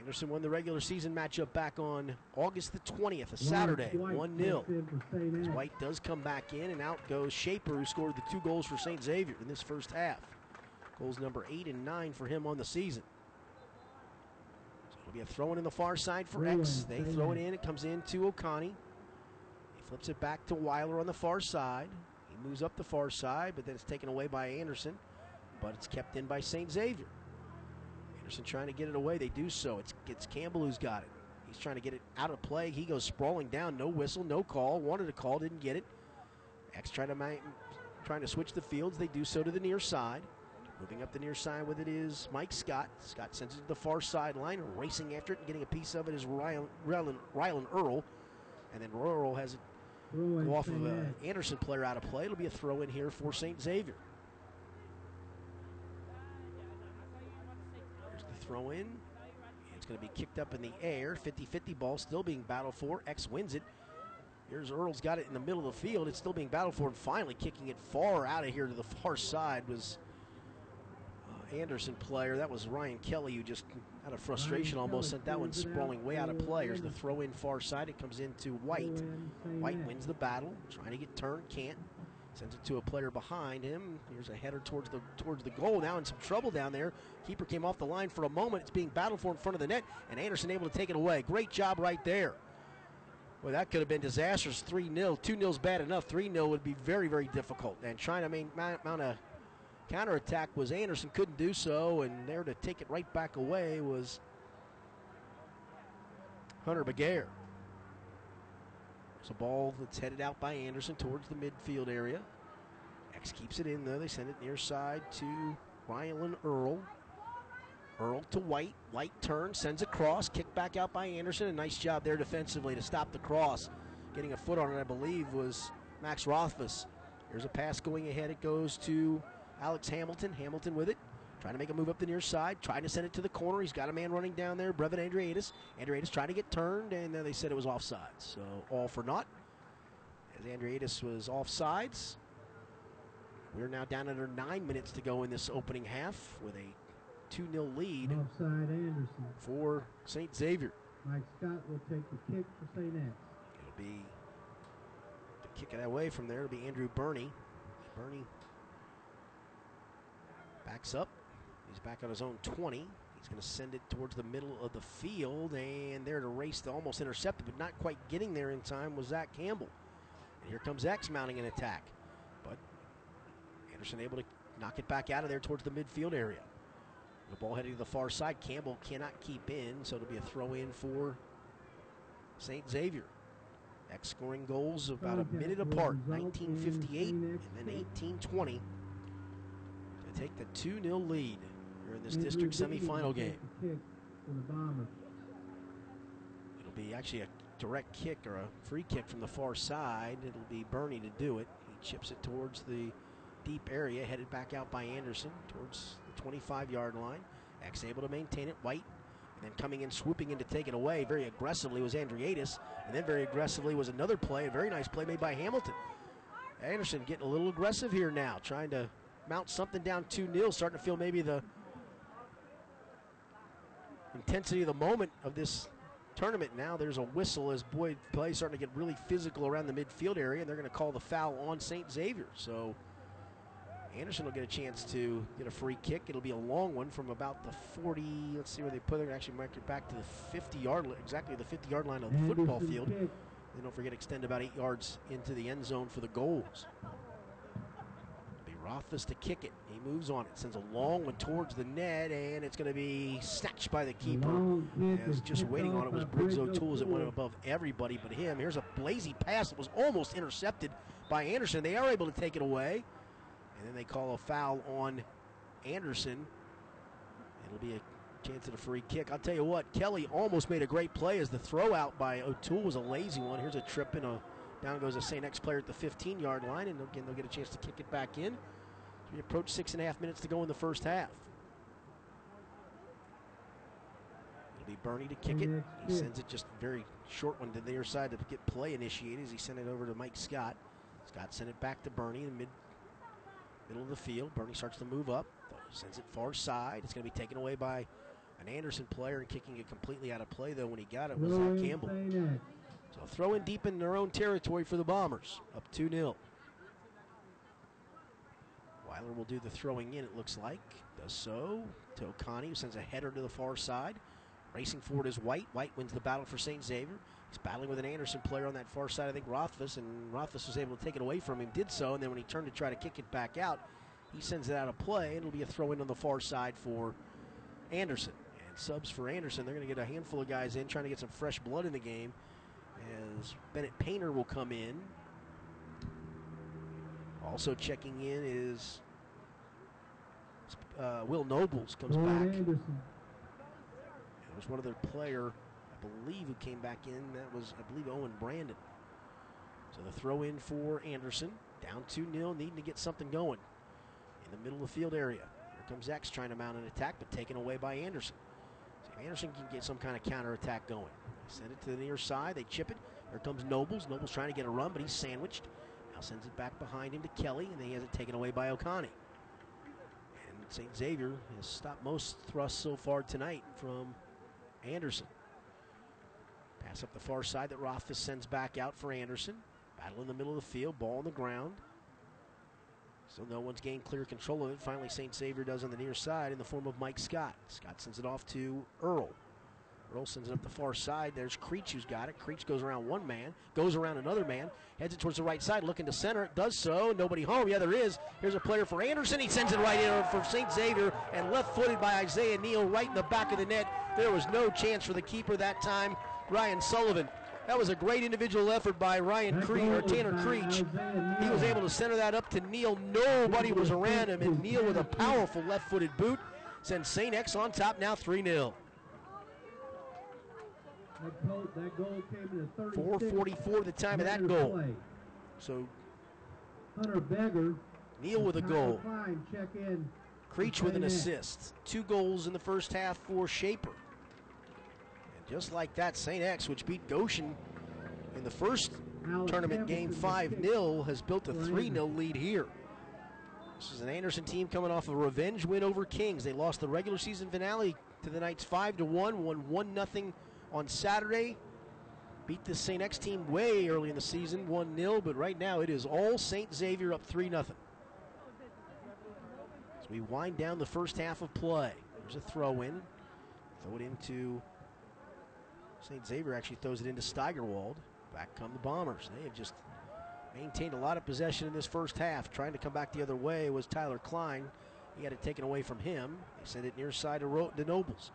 Anderson won the regular season matchup back on August the 20th, a Saturday, 1 0. checks in for St. As White does come back in, and out goes Shaper, who scored the two goals for St. Xavier in this first half. Goals number eight and nine for him on the season. So it'll be a throw in in the far side for X. They throw it in. It comes in to Okani. He flips it back to Weiler on the far side. He moves up the far side, but then it's taken away by Anderson. But it's kept in by St. Xavier. Anderson trying to get it away. They do so. It's, it's Campbell who's got it. He's trying to get it out of play. He goes sprawling down. No whistle, no call. Wanted a call, didn't get it. X trying to trying to switch the fields. They do so to the near side. Moving up the near side with it is Mike Scott. Scott sends it to the far sideline, racing after it and getting a piece of it is Rylan, Rylan, Rylan Earl. And then Earl has it go off of uh, an Anderson player out of play. It'll be a throw in here for St. Xavier. Here's the throw in. It's going to be kicked up in the air. 50 50 ball still being battled for. X wins it. Here's Earl's got it in the middle of the field. It's still being battled for, and finally kicking it far out of here to the far side was uh, Anderson player. That was Ryan Kelly who just, out of frustration, Ryan almost Kelly sent that one sprawling way out of play. Here's the throw in far side. It comes into White. Throw in St. White wins the battle, trying to get turned, can't. Sends it to a player behind him. Here's a header towards the towards the goal. Now in some trouble down there. Keeper came off the line for a moment. It's being battled for in front of the net, and Anderson able to take it away. Great job right there. Well, that could have been disastrous. 3 0. 2 0's bad enough. 3 0 would be very, very difficult. And trying to main, mount, mount a counterattack was Anderson. Couldn't do so. And there to take it right back away was Hunter Begair. It's a ball that's headed out by Anderson towards the midfield area. X keeps it in though. They send it near side to Rylan Earl. Earl to White. White turns, sends a cross, kick back out by Anderson. A nice job there defensively to stop the cross. Getting a foot on it, I believe, was Max Rothfuss. Here's a pass going ahead. It goes to Alex Hamilton. Hamilton with it. Trying to make a move up the near side. Trying to send it to the corner. He's got a man running down there. Brevin Andreatis. Andreatis trying to get turned, and then they said it was offsides. So all for naught. As Andreatis was offsides. We're now down under nine minutes to go in this opening half with a 2 0 lead Offside Anderson. for St. Xavier. Mike Scott will take the kick for St. Anne. It'll be to kick it away from there. It'll be Andrew Burney. Burney backs up. He's back on his own 20. He's going to send it towards the middle of the field, and there to race to almost intercept it, but not quite getting there in time was Zach Campbell. And here comes X mounting an attack, but Anderson able to knock it back out of there towards the midfield area. The ball heading to the far side. Campbell cannot keep in, so it'll be a throw in for St. Xavier. X scoring goals about a minute apart, 1958 and then 1820 to take the 2 0 lead in this district semifinal game. It'll be actually a direct kick or a free kick from the far side. It'll be Burney to do it. He chips it towards the deep area, headed back out by Anderson towards the 25 yard line. X able to maintain it. White. And then coming in, swooping in to take it away very aggressively was Andriatis. And then very aggressively was another play, a very nice play made by Hamilton. Anderson getting a little aggressive here now, trying to mount something down 2 0, starting to feel maybe the intensity of the moment of this tournament now. There's a whistle as Boyd play starting to get really physical around the midfield area, and they're going to call the foul on St. Xavier. So Anderson will get a chance to get a free kick. It'll be a long one from about the 40. Let's see where they put it. Actually, mark it back to the 50 yard, li- exactly the 50 yard line of the football field. They don't forget extend about eight yards into the end zone for the goals. Rothfuss to kick it. He moves on it, sends a long one towards the net, and it's going to be snatched by the keeper. As just waiting on it was Briggs O'Toole as it went above everybody but him. Here's a blazy pass that was almost intercepted by Anderson. They are able to take it away, and then they call a foul on Anderson It'll be a chance at a free kick. I'll tell you what, Kelly almost made a great play as the throw out by O'Toole was a lazy one. Here's a trip and a down goes a St. X player at the 15 yard line, and again, they'll get a chance to kick it back in. We approach six and a half minutes to go in the first half. It'll be Burney to kick it. He sends it just a very short one to the near side to get play initiated as he sent it over to Mike Scott. Scott sent it back to Burney in mid middle of the field. Burney starts to move up, sends it far side. It's going to be taken away by an Anderson player and kicking it completely out of play though when he got it was Campbell. So throw in deep in their own territory for the Bombers. Up 2 0. Weiler will do the throwing in, it looks like. Does so to who sends a header to the far side. Racing forward is White. White wins the battle for St. Xavier. He's battling with an Anderson player on that far side, I think Rothfuss, and Rothfuss was able to take it away from him, did so, and then when he turned to try to kick it back out, he sends it out of play, and it'll be a throw in on the far side for Anderson. And subs for Anderson, they're going to get a handful of guys in, trying to get some fresh blood in the game as Bennett Painter will come in. Also checking in is uh, Will Nobles comes back. Anderson. It was one other player, I believe, who came back in. That was, I believe, Owen Brandon. So the throw in for Anderson. Down 2 0, needing to get something going in the middle of the field area. Here comes X trying to mount an attack, but taken away by Anderson. So Anderson can get some kind of counter attack going. Send it to the near side. They chip it. Here comes Nobles. Nobles trying to get a run, but he's sandwiched. Now sends it back behind him to Kelly, and then he has it taken away by O'Connie. And St. Xavier has stopped most thrusts so far tonight from Anderson. Pass up the far side that Rothfuss sends back out for Anderson. Battle in the middle of the field, ball on the ground. Still no one's gained clear control of it. Finally, St. Xavier does on the near side in the form of Mike Scott. Scott sends it off to Earl. Earl sends it up the far side. There's Creech who's got it. Creech goes around one man, goes around another man, heads it towards the right side, looking to center. Does so. Nobody home. Yeah, there is. Here's a player for Anderson. He sends it right in for St. Xavier and left footed by Isaiah Neal right in the back of the net. There was no chance for the keeper that time. Ryan Sullivan. That was a great individual effort by Ryan Creech or Tanner Creech. He was able to center that up to Neal. Nobody was around him, and Neal with a powerful left footed boot sends St. X on top now 3 0. That goal, that goal came in the 36th 444 the time of that goal. play. So Hunter Begair. Neal with a goal. Klein check in. Creech with an St. Assist. Two goals in the first half for Shaper. And just like that, St. X, which beat Goshen in the first Alex tournament game 5 0, has built a 3 0 lead here. This is an Anderson team coming off a revenge win over Kings. They lost the regular season finale to the Knights 5 to 1, won 1 0 on Saturday. Beat the St. X team way early in the season, 1 0, but right now it is all St. Xavier up 3 0. As we wind down the first half of play, there's a throw in. Throw it into St. Xavier actually throws it into Steigerwald. Back come the Bombers. They have just maintained a lot of possession in this first half. Trying to come back the other way was Tyler Klein. He had it taken away from him. They sent it near side to, Ro- to Nobles.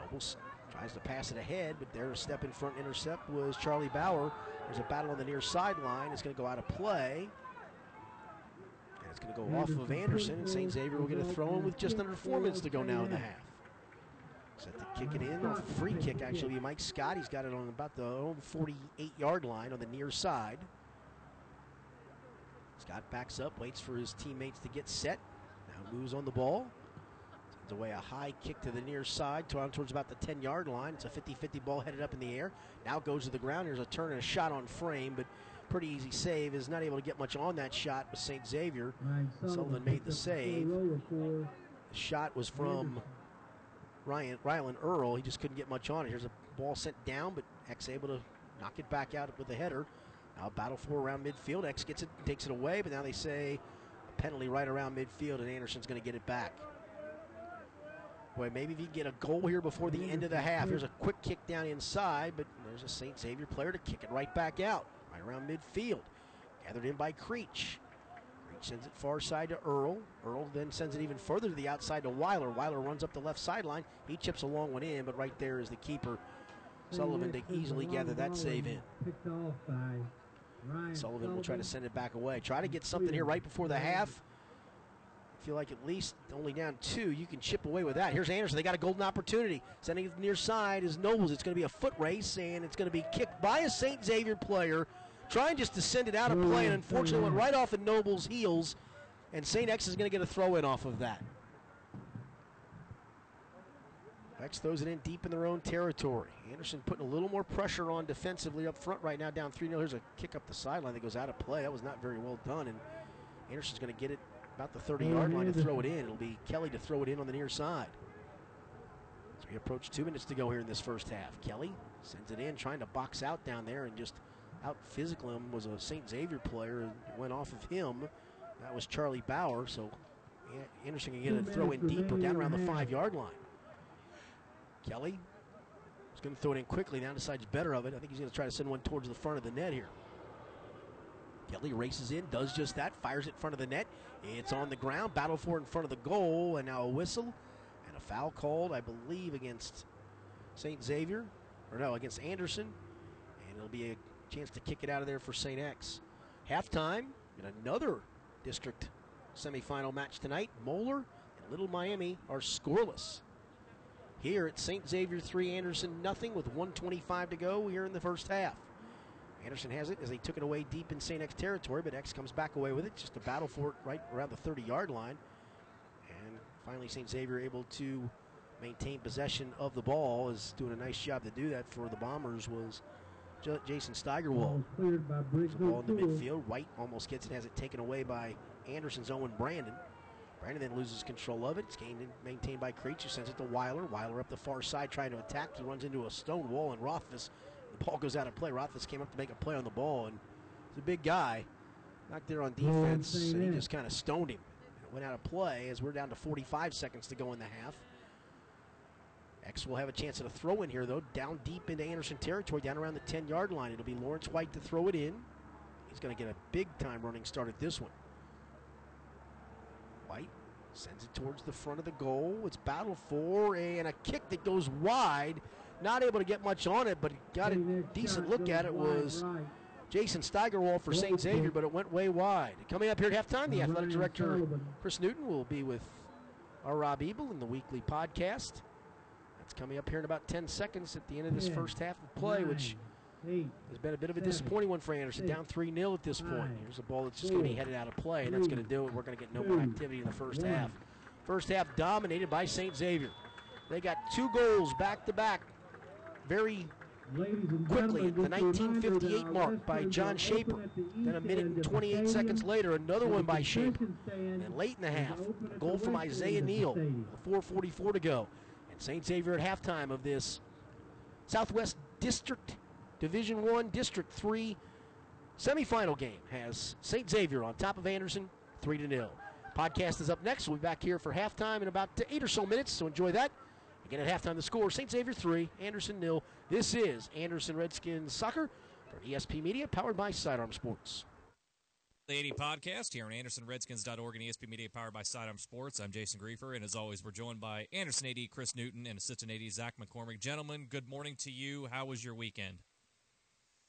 Nobles tries to pass it ahead, but there a step in front intercept was Charlie Bauer. There's a battle on the near sideline. It's going to go out of play. And it's going to go off of Anderson, and St. Xavier will get a throw in with just under four minutes to go now in the half. Set to kick it in. A free kick, actually. Mike Scott, he's got it on about the own 48 yard line on the near side. Scott backs up, waits for his teammates to get set. Now moves on the ball. Sends away a high kick to the near side, down towards about the 10 yard line. It's a 50 50 ball headed up in the air. Now goes to the ground. There's a turn and a shot on frame, but pretty easy save. Is not able to get much on that shot with St. Xavier. Ryan Sullivan made the save. full roller for The shot was from. Ryan Rylan Earl. He just couldn't get much on it. Here's a ball sent down, but X able to knock it back out with a header. Now battle for around midfield. X gets it, takes it away, but now they say a penalty right around midfield, and Anderson's going to get it back. Boy, maybe if you get a goal here before the end of the half. There's a quick kick down inside, but there's a St. Xavier player to kick it right back out, right around midfield. Gathered in by Creech. Creech sends it far side to Earl. Earl then sends it even further to the outside to Weiler. Weiler runs up the left sideline. He chips a long one in, but right there is the keeper, Sullivan, to St. X has easily gather that save in. Picked off by Ryan Sullivan will try to send it back away. Try to get something here right before the half. Feel like at least only down two. You can chip away with that. Here's Anderson. They got a golden opportunity. Sending it near side is Nobles. It's going to be a foot race, and it's going to be kicked by a St. Xavier player, trying just to send it out of play, and unfortunately went right off of Nobles' heels. And St. X is going to get a throw in off of that. X throws it in deep in their own territory. Anderson putting a little more pressure on defensively up front right now, down 3 0. Here's a kick up the sideline that goes out of play. That was not very well done. And Anderson's going to get it about the 30 yard line to throw it in. It'll be Kelly to throw it in on the near side. As we approach two minutes to go here in this first half. Kelly sends it in, trying to box out down there and just out physical him was a St. Xavier player and went off of him. That was Charlie Bauer. So Anderson can get a throw in deep or down around the five yard line. Kelly is going to throw it in quickly. Now decides better of it. I think he's going to try to send one towards the front of the net here. Kelly races in, does just that, fires it in front of the net. It's on the ground, battle for it in front of the goal, and now a whistle and a foul called, I believe, against St. Xavier, or no, against Anderson, and it'll be a chance to kick it out of there for St. X. Halftime in another district semifinal match tonight. Moeller and Little Miami are scoreless here at St. Xavier 3, Anderson nothing with 125 to go here in the first half. Anderson has it as they took it away deep in St. X territory, but X comes back away with it. Just a battle for it right around the 30 yard line. And finally, St. Xavier able to maintain possession of the ball. Is doing a nice job to do that for the Bombers was J- Jason Steigerwald. Cleared by ball in the midfield. White almost gets it, has it taken away by Anderson's Owen Brandon. Brandon then loses control of it. It's gained and maintained by Creech, who sends it to Weiler. Weiler up the far side trying to attack. He runs into a stone wall, and Rothfuss, the ball goes out of play. Rothfuss came up to make a play on the ball, and he's a big guy. Back there on defense, and he just kind of stoned him. It went out of play as we're down to 45 seconds to go in the half. X will have a chance at a throw in here, though, down deep into Anderson territory, down around the 10 yard line. It'll be Lawrence White to throw it in. He's going to get a big time running start at this one. White sends it towards the front of the goal. It's battle for and a kick that goes wide. Not able to get much on it, but got a decent look at it. Was. Jason Steigerwald for St. Xavier, but it went way wide. Coming up here at halftime, the athletic director Chris Newton will be with our Rob Ebel in the weekly podcast. That's coming up here in about 10 seconds at the end of this first half of play, which eight, has been a bit of a seven, disappointing one for Anderson. Down 3 0 at this point. Here's a ball that's just going to be headed out of play, and that's going to do it. We're going to get no more activity in the first one. half. First half dominated by St. Xavier. They got two goals back to back very quickly at the gentlemen, just a reminder 1958 mark by John Shaper. open at the Then a minute and 28 seconds later, another one by Shaper. And late in the half, a goal from Isaiah Neal. 4:44 to go, and St. Xavier at halftime of this Southwest District Division One District Three semifinal game has St. Xavier on top of Anderson, three to nil. Podcast is up next. We'll be back here for halftime in about eight or so minutes. So enjoy that. Again at halftime, the score: St. Xavier three, Anderson nil. This is Anderson Redskins soccer for ESP Media, powered by Sidearm Sports. The 80 podcast here on AndersonRedskins.org and ESP Media powered by Sidearm Sports. I'm Jason Griefer, and as always, we're joined by Anderson AD Chris Newton and Assistant AD Zach McCormick. Gentlemen, good morning to you. How was your weekend?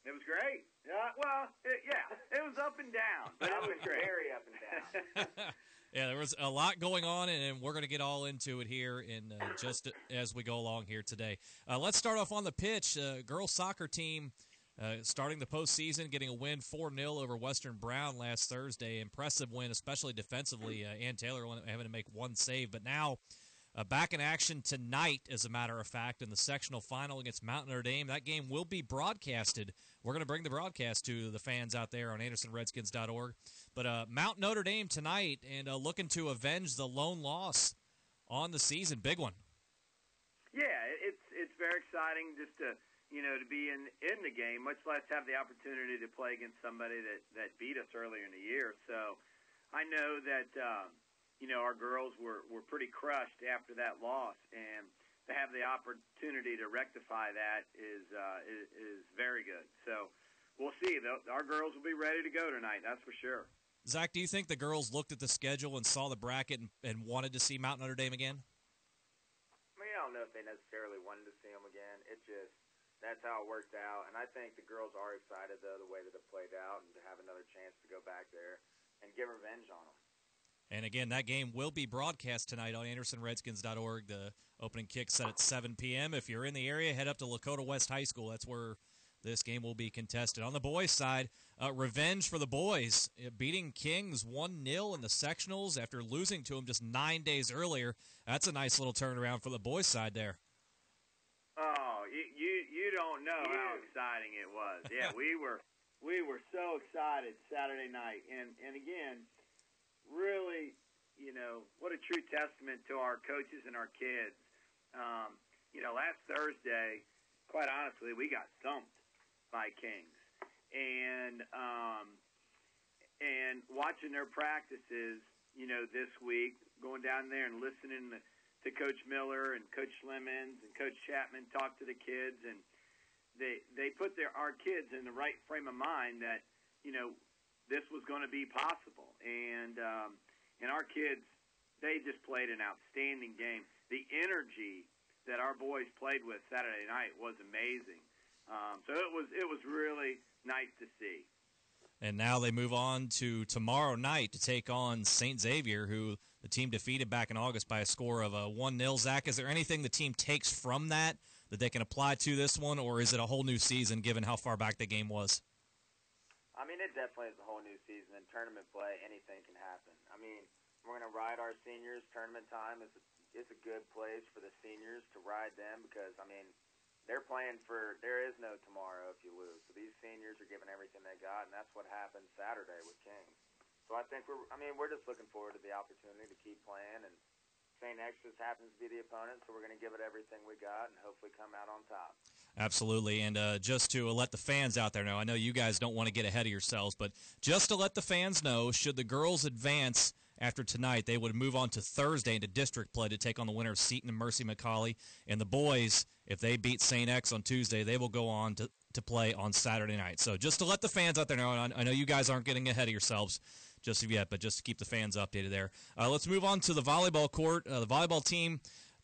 It was great. Yeah, well, it, yeah, it was up and down, but it was great. Very up and down. yeah, there was a lot going on, and we're going to get all into it here in uh, just as we go along here today. Uh, let's start off on the pitch. Uh, girls soccer team uh, starting the postseason, getting a win 4 0 over Western Brown last Thursday. Impressive win, especially defensively. Uh, Ann Taylor having to make one save, but now. Uh, back in action tonight, as a matter of fact, in the sectional final against Mount Notre Dame. That game will be broadcasted. We're going to bring the broadcast to the fans out there on AndersonRedskins.org. But uh, Mount Notre Dame tonight, and uh, looking to avenge the lone loss on the season. Big one. Yeah, it's it's very exciting just to you know to be in in the game, much less have the opportunity to play against somebody that that beat us earlier in the year. So I know that um, you know our girls were were pretty crushed after that loss, and to have the opportunity to rectify that is uh, is, is very good. So we'll see. Though our girls will be ready to go tonight. That's for sure. Zach, do you think the girls looked at the schedule and saw the bracket and, and wanted to see Mount Notre Dame again? I mean, I don't know if they necessarily wanted to see them again. It just that's how it worked out, and I think the girls are excited though the way that it played out, and to have another chance to go back there and get revenge on them. And again, that game will be broadcast tonight on AndersonRedskins.org. The opening kick set at 7 p.m. If you're in the area, head up to Lakota West High School. That's where this game will be contested. On the boys' side, uh, revenge for the boys, uh, beating Kings 1 0 in the sectionals after losing to them just nine days earlier. That's a nice little turnaround for the boys' side there. Oh, you you, you don't know how exciting it was. Yeah, we were we were so excited Saturday night, and and again, really, you know, what a true testament to our coaches and our kids. Um, you know, last Thursday, quite honestly, we got thumped by Kings, and um, and watching their practices, you know, this week, going down there and listening to, to Coach Miller and Coach Lemons and Coach Chapman talk to the kids, and they they put their our kids in the right frame of mind that you know this was going to be possible, and um, and our kids they just played an outstanding game. The energy that our boys played with Saturday night was amazing. Um, so it was it was really nice to see. And now they move on to tomorrow night to take on St. Xavier, who the team defeated back in August by a score of a 1 0. Zach, is there anything the team takes from that that they can apply to this one, or is it a whole new season given how far back the game was? It definitely is a whole new season. In tournament play, anything can happen. I mean, we're going to ride our seniors. Tournament time is a, is a good place for the seniors to ride them because, I mean, they're playing for there is no tomorrow if you lose. So these seniors are giving everything they got, and that's what happened Saturday with Kings. So I think we're I mean we're just looking forward to the opportunity to keep playing, and St. X just happens to be the opponent, so we're going to give it everything we got and hopefully come out on top. Absolutely. And uh, just to let the fans out there know, I know you guys don't want to get ahead of yourselves, but just to let the fans know, should the girls advance after tonight, they would move on to Thursday into district play to take on the winner of Seton and Mercy McAuley. And the boys, if they beat St. X on Tuesday, they will go on to, to play on Saturday night. So just to let the fans out there know, I know you guys aren't getting ahead of yourselves just yet, but just to keep the fans updated there. Uh, let's move on to the volleyball court. Uh, the volleyball team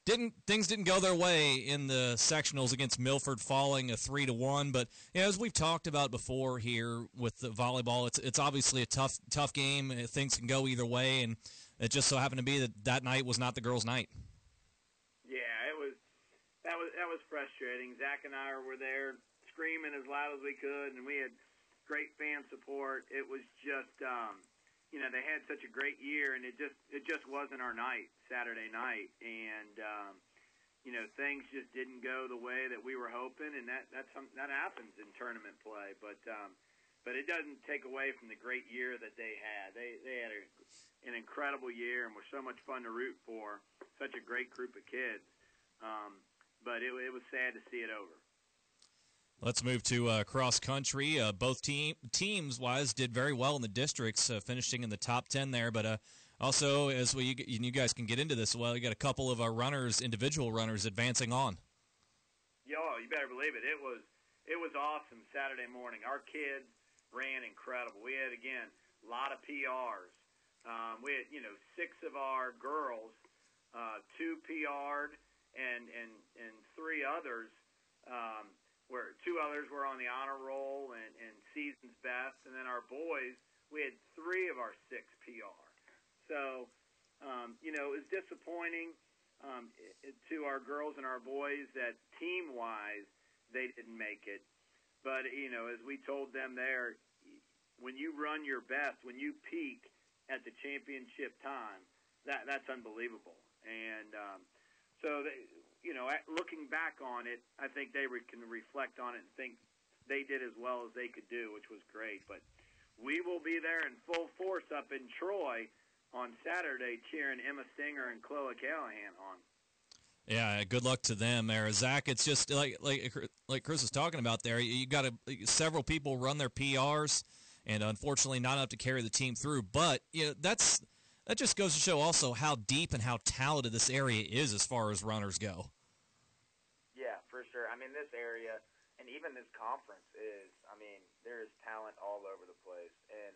didn't things didn't go their way in the sectionals against Milford, falling a three to one. But you know, as we've talked about before here with the volleyball, it's it's obviously a tough tough game. Things can go either way, and it just so happened to be that that night was not the girls' night. Yeah, it was. That was that was frustrating. Zach and I were there screaming as loud as we could, and we had great fan support. It was just, um, you know, they had such a great year, and it just it just wasn't our night Saturday night, and um, you know things just didn't go the way that we were hoping, and that that's some, that happens in tournament play, but. Um, but it doesn't take away from the great year that they had. They they had a, an incredible year and were so much fun to root for. Such a great group of kids. Um, but it, it was sad to see it over. Let's move to uh, cross country. Uh, both team teams wise did very well in the districts, uh, finishing in the top ten there. But uh, also, as we you guys can get into this, well, you got a couple of our runners, individual runners, advancing on. Yo, you better believe it. It was it was awesome Saturday morning. Our kids ran incredible. We had again a lot of PRs. Um, we had you know six of our girls, uh, two PR'd, and and and three others. Um, where two others were on the honor roll and, and season's best, and then our boys, we had three of our six PR. So, um, you know, it was disappointing um, it, to our girls and our boys that team wise they didn't make it. But you know, as we told them there, when you run your best, when you peak at the championship time, that that's unbelievable. And um, so, they, you know, looking back on it, I think they re- can reflect on it and think they did as well as they could do, which was great. But we will be there in full force up in Troy on Saturday, cheering Emma Stinger and Chloe Callahan on. Yeah, good luck to them there, Zach. It's just like like like Chris was talking about there. You got to several people run their PRs, and unfortunately, not enough to carry the team through. But you know that's that just goes to show also how deep and how talented this area is as far as runners go. Yeah, for sure. I mean, this area and even this conference is. I mean, there is talent all over the place, and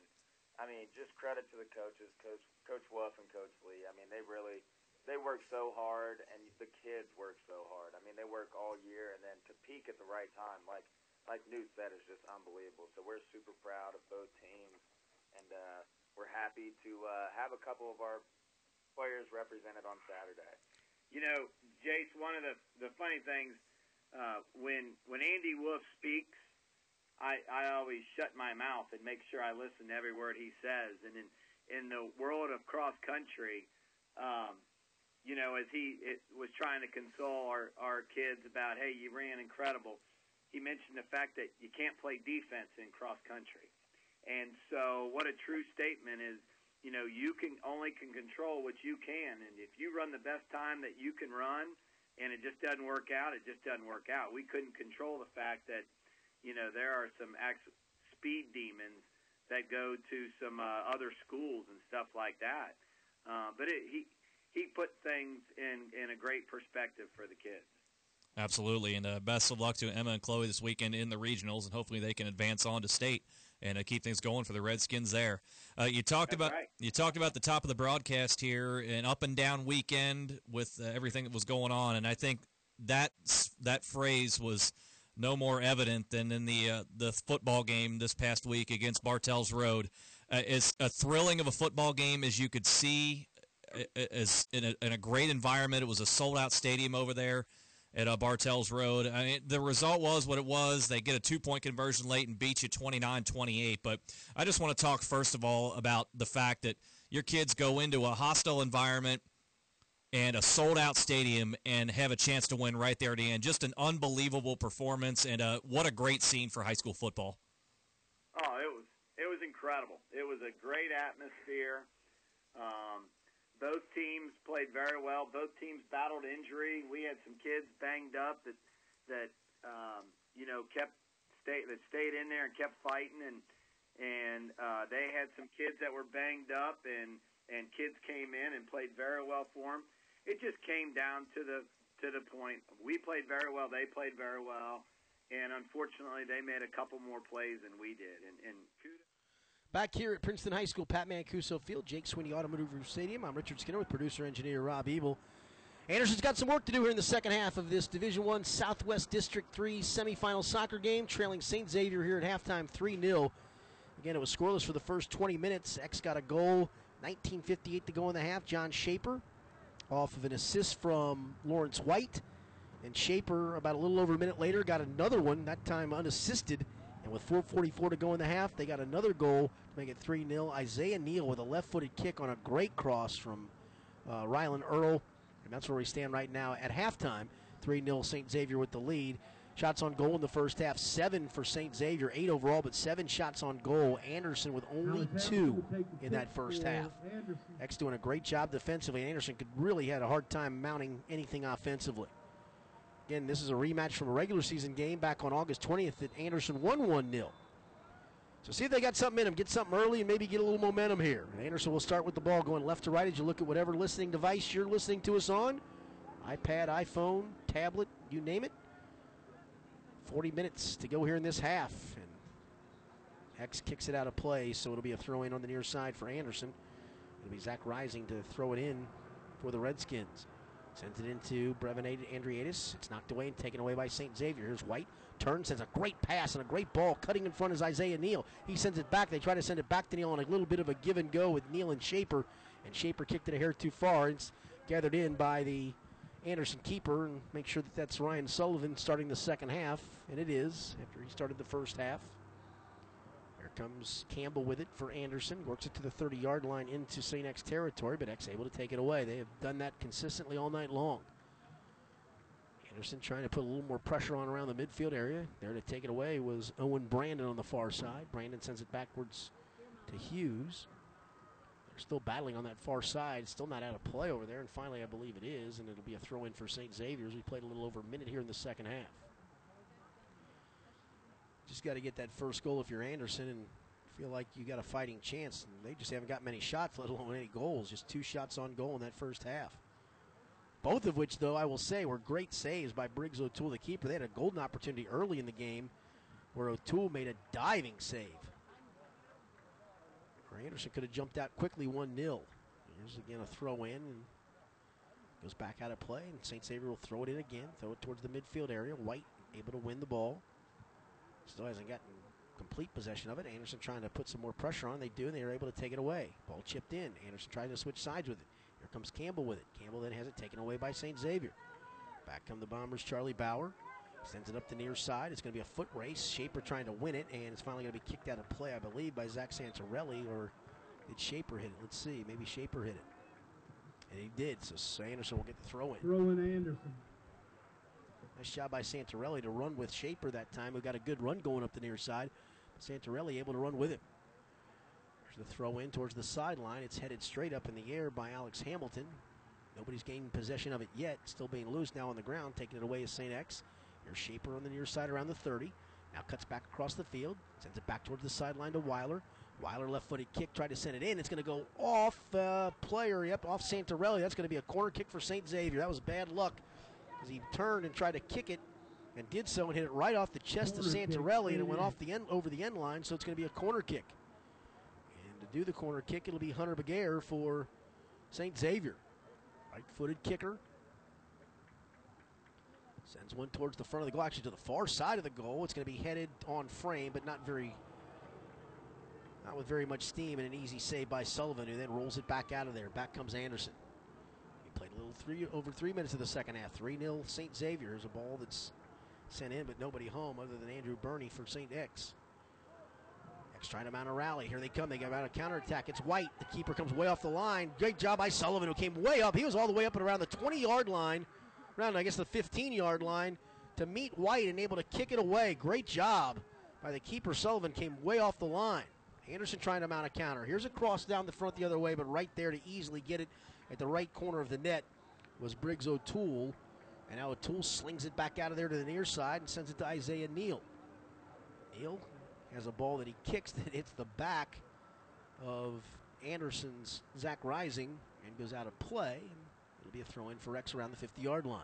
I mean, just credit to the coaches, Coach Coach Wolf and Coach Lee. I mean, they really they work so hard, and the kids work so hard. I mean, they work all year, and then to peak at the right time, like like Newt said, is just unbelievable. So we're super proud of both teams, and uh, we're happy to uh, have a couple of our players represented on Saturday. You know, Jace, one of the the funny things uh, when when Andy Wolf speaks, I I always shut my mouth and make sure I listen to every word he says. And in in the world of cross country, um, you know, as he it, was trying to console our our kids about, hey, you ran incredible. He mentioned the fact that you can't play defense in cross country, and so what a true statement is you know, you can only can control what you can, and if you run the best time that you can run, and it just doesn't work out, it just doesn't work out. We couldn't control the fact that, you know, there are some ex- speed demons that go to some uh, other schools and stuff like that. Uh, but it, he he put things in in a great perspective for the kids. Absolutely, and uh, best of luck to Emma and Chloe this weekend in the regionals, and hopefully they can advance on to state and uh, keep things going for the Redskins there. Uh, you talked That's about right. you talked about the top of the broadcast here, an up and down weekend with uh, everything that was going on, and I think that that phrase was no more evident than in the uh, the football game this past week against Bartels Road. Uh, as a thrilling of a football game as you could see, uh, as in a, in a great environment. It was a sold out stadium over there at uh, Bartels Road. I mean, the result was what it was. They get a two point conversion late and beat you 29 28. But I just want to talk, first of all, about the fact that your kids go into a hostile environment and a sold out stadium and have a chance to win right there at the end. Just an unbelievable performance, and uh, what a great scene for high school football. Oh, it was it was incredible. It was a great atmosphere. Um, both teams played very well. Both teams battled injury. We had some kids banged up that that um, you know kept stay that stayed in there and kept fighting, and and uh, they had some kids that were banged up, and and kids came in and played very well for them. It just came down to the to the point. We played very well. They played very well. And unfortunately, they made a couple more plays than we did. And, and kudos Back here at Princeton High School, Pat Mancuso Field, Jake Sweeney Automotive Stadium. I'm Richard Skinner with producer engineer Rob Ebel. Anderson's got some work to do here in the second half of this Division One Southwest District Three semifinal soccer game, trailing St. Xavier here at halftime, three 0 Again, it was scoreless for the first 20 minutes. X got a goal, 19:58 to go in the half. John Shaper, off of an assist from Lawrence White, and Shaper about a little over a minute later got another one, that time unassisted. And with 4.44 to go in the half, they got another goal to make it 3 0. Isaiah Neal with a left footed kick on a great cross from uh, Rylan Earl. And that's where we stand right now at halftime. 3 0 St. Xavier with the lead. Shots on goal in the first half, seven for St. Xavier, eight overall, but seven shots on goal. Anderson with only two in that first half. X doing a great job defensively. Anderson could really had a hard time mounting anything offensively. Again, this is a rematch from a regular season game back on August 20th that Anderson won 1 0. So see if they got something in them. Get something early and maybe get a little momentum here. And Anderson will start with the ball going left to right as you look at whatever listening device you're listening to us on iPad, iPhone, tablet, you name it. 40 minutes to go here in this half. And X kicks it out of play, so it'll be a throw in on the near side for Anderson. It'll be Zach Rising to throw it in for the Redskins. Sends it into Brevin Andriatis. It's knocked away and taken away by St. Xavier. Here's White. Turns, sends a great pass and a great ball. Cutting in front is Isaiah Neal. He sends it back. They try to send it back to Neal on a little bit of a give and go with Neal and Shaper. And Shaper kicked it a hair too far. It's gathered in by the Anderson keeper. And make sure that that's Ryan Sullivan starting the second half. And it is after he started the first half. Comes Campbell with it for Anderson. Works it to the 30 yard line into St. X territory, but X able to take it away. They have done that consistently all night long. Anderson trying to put a little more pressure on around the midfield area. There to take it away was Owen Brandon on the far side. Brandon sends it backwards to Hughes. They're still battling on that far side. Still not out of play over there. And finally, I believe it is. And it'll be a throw in for St. Xavier's. We played a little over a minute here in the second half. Just got to get that first goal if you're Anderson and feel like you got a fighting chance. And they just haven't got many shots, let alone any goals. Just two shots on goal in that first half. Both of which, though, I will say were great saves by Briggs O'Toole, the keeper. They had a golden opportunity early in the game where O'Toole made a diving save. Or Anderson could have jumped out quickly 1 0. Here's again a throw in and goes back out of play. And St. Xavier will throw it in again, throw it towards the midfield area. White able to win the ball. Still hasn't gotten complete possession of it. Anderson trying to put some more pressure on. They do, and they are able to take it away. Ball chipped in. Anderson trying to switch sides with it. Here comes Campbell with it. Campbell then has it taken away by St. Xavier. Back come the Bombers. Charlie Bauer sends it up the near side. It's going to be a foot race. Shaper trying to win it, and it's finally going to be kicked out of play, I believe, by Zach Santarelli, or did Shaper hit it? Let's see. Maybe Shaper hit it. And he did, so Anderson will get the throw in. Throw in Anderson. Nice job by Santarelli to run with Shaper that time, who got a good run going up the near side. Santarelli able to run with him. There's the throw in towards the sideline. It's headed straight up in the air by Alex Hamilton. Nobody's gained possession of it yet. Still being loose now on the ground. Taking it away is St. X. Here's Shaper on the near side around the 30. Now cuts back across the field. Sends it back towards the sideline to Weiler. Weiler left footed kick, tried to send it in. It's going to go off uh, player, yep, off Santarelli. That's going to be a corner kick for St. Xavier. That was bad luck because he turned and tried to kick it and did so and hit it right off the chest of Corner kick, Santarelli and it went off the end over the end line, so it's going to be a corner kick. And to do the corner kick, it'll be Hunter Begair for St. Xavier. Right footed kicker. Sends one towards the front of the goal, actually to the far side of the goal. It's going to be headed on frame, but not very, not with very much steam, and an easy save by Sullivan, who then rolls it back out of there. Back comes Anderson. Played a little three over three minutes of the second half. Three 0 St. Xavier is a ball that's sent in, but nobody home other than Andrew Burney for St. X. X trying to mount a rally. Here they come. They got out a counterattack. It's White. The keeper comes way off the line. Great job by Sullivan, who came way up. He was all the way up and around the 20 yard line, around, I guess, the 15 yard line to meet White and able to kick it away. Great job by the keeper. Sullivan came way off the line. Anderson trying to mount a counter. Here's a cross down the front the other way, but right there to easily get it at the right corner of the net was Briggs O'Toole. And now O'Toole slings it back out of there to the near side and sends it to Isaiah Neal. Neal has a ball that he kicks that hits the back of Anderson's Zach Rising and goes out of play. It'll be a throw in for X around the 50 yard line.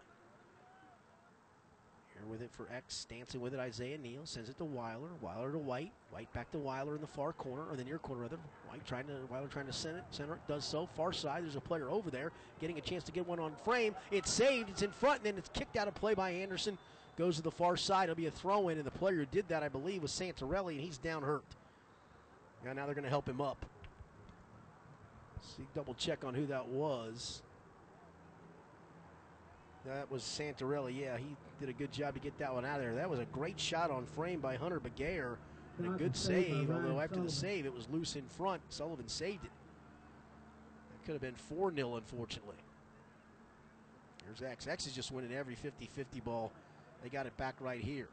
Here with it for X, dancing with it, Isaiah Neal sends it to Weiler. Weiler to White. White back to Weiler in the far corner, or the near corner rather. White trying to Weiler trying to send it. Center it does so. Far side, there's a player over there getting a chance to get one on frame. It's saved. It's in front, and then it's kicked out of play by Anderson. Goes to the far side. It'll be a throw in, and the player who did that, I believe, was Santarelli, and he's down hurt. Yeah, now they're going to help him up. See, double check on who that was. That was Santarelli. Yeah, he did a good job to get that one out of there. That was a great shot on frame by Hunter Begair. And a good save by save, Ryan although after the save, it was loose in front. Sullivan saved it. That could have been 4 0, unfortunately. Here's X. X is just winning every 50 50 ball. They got it back right here.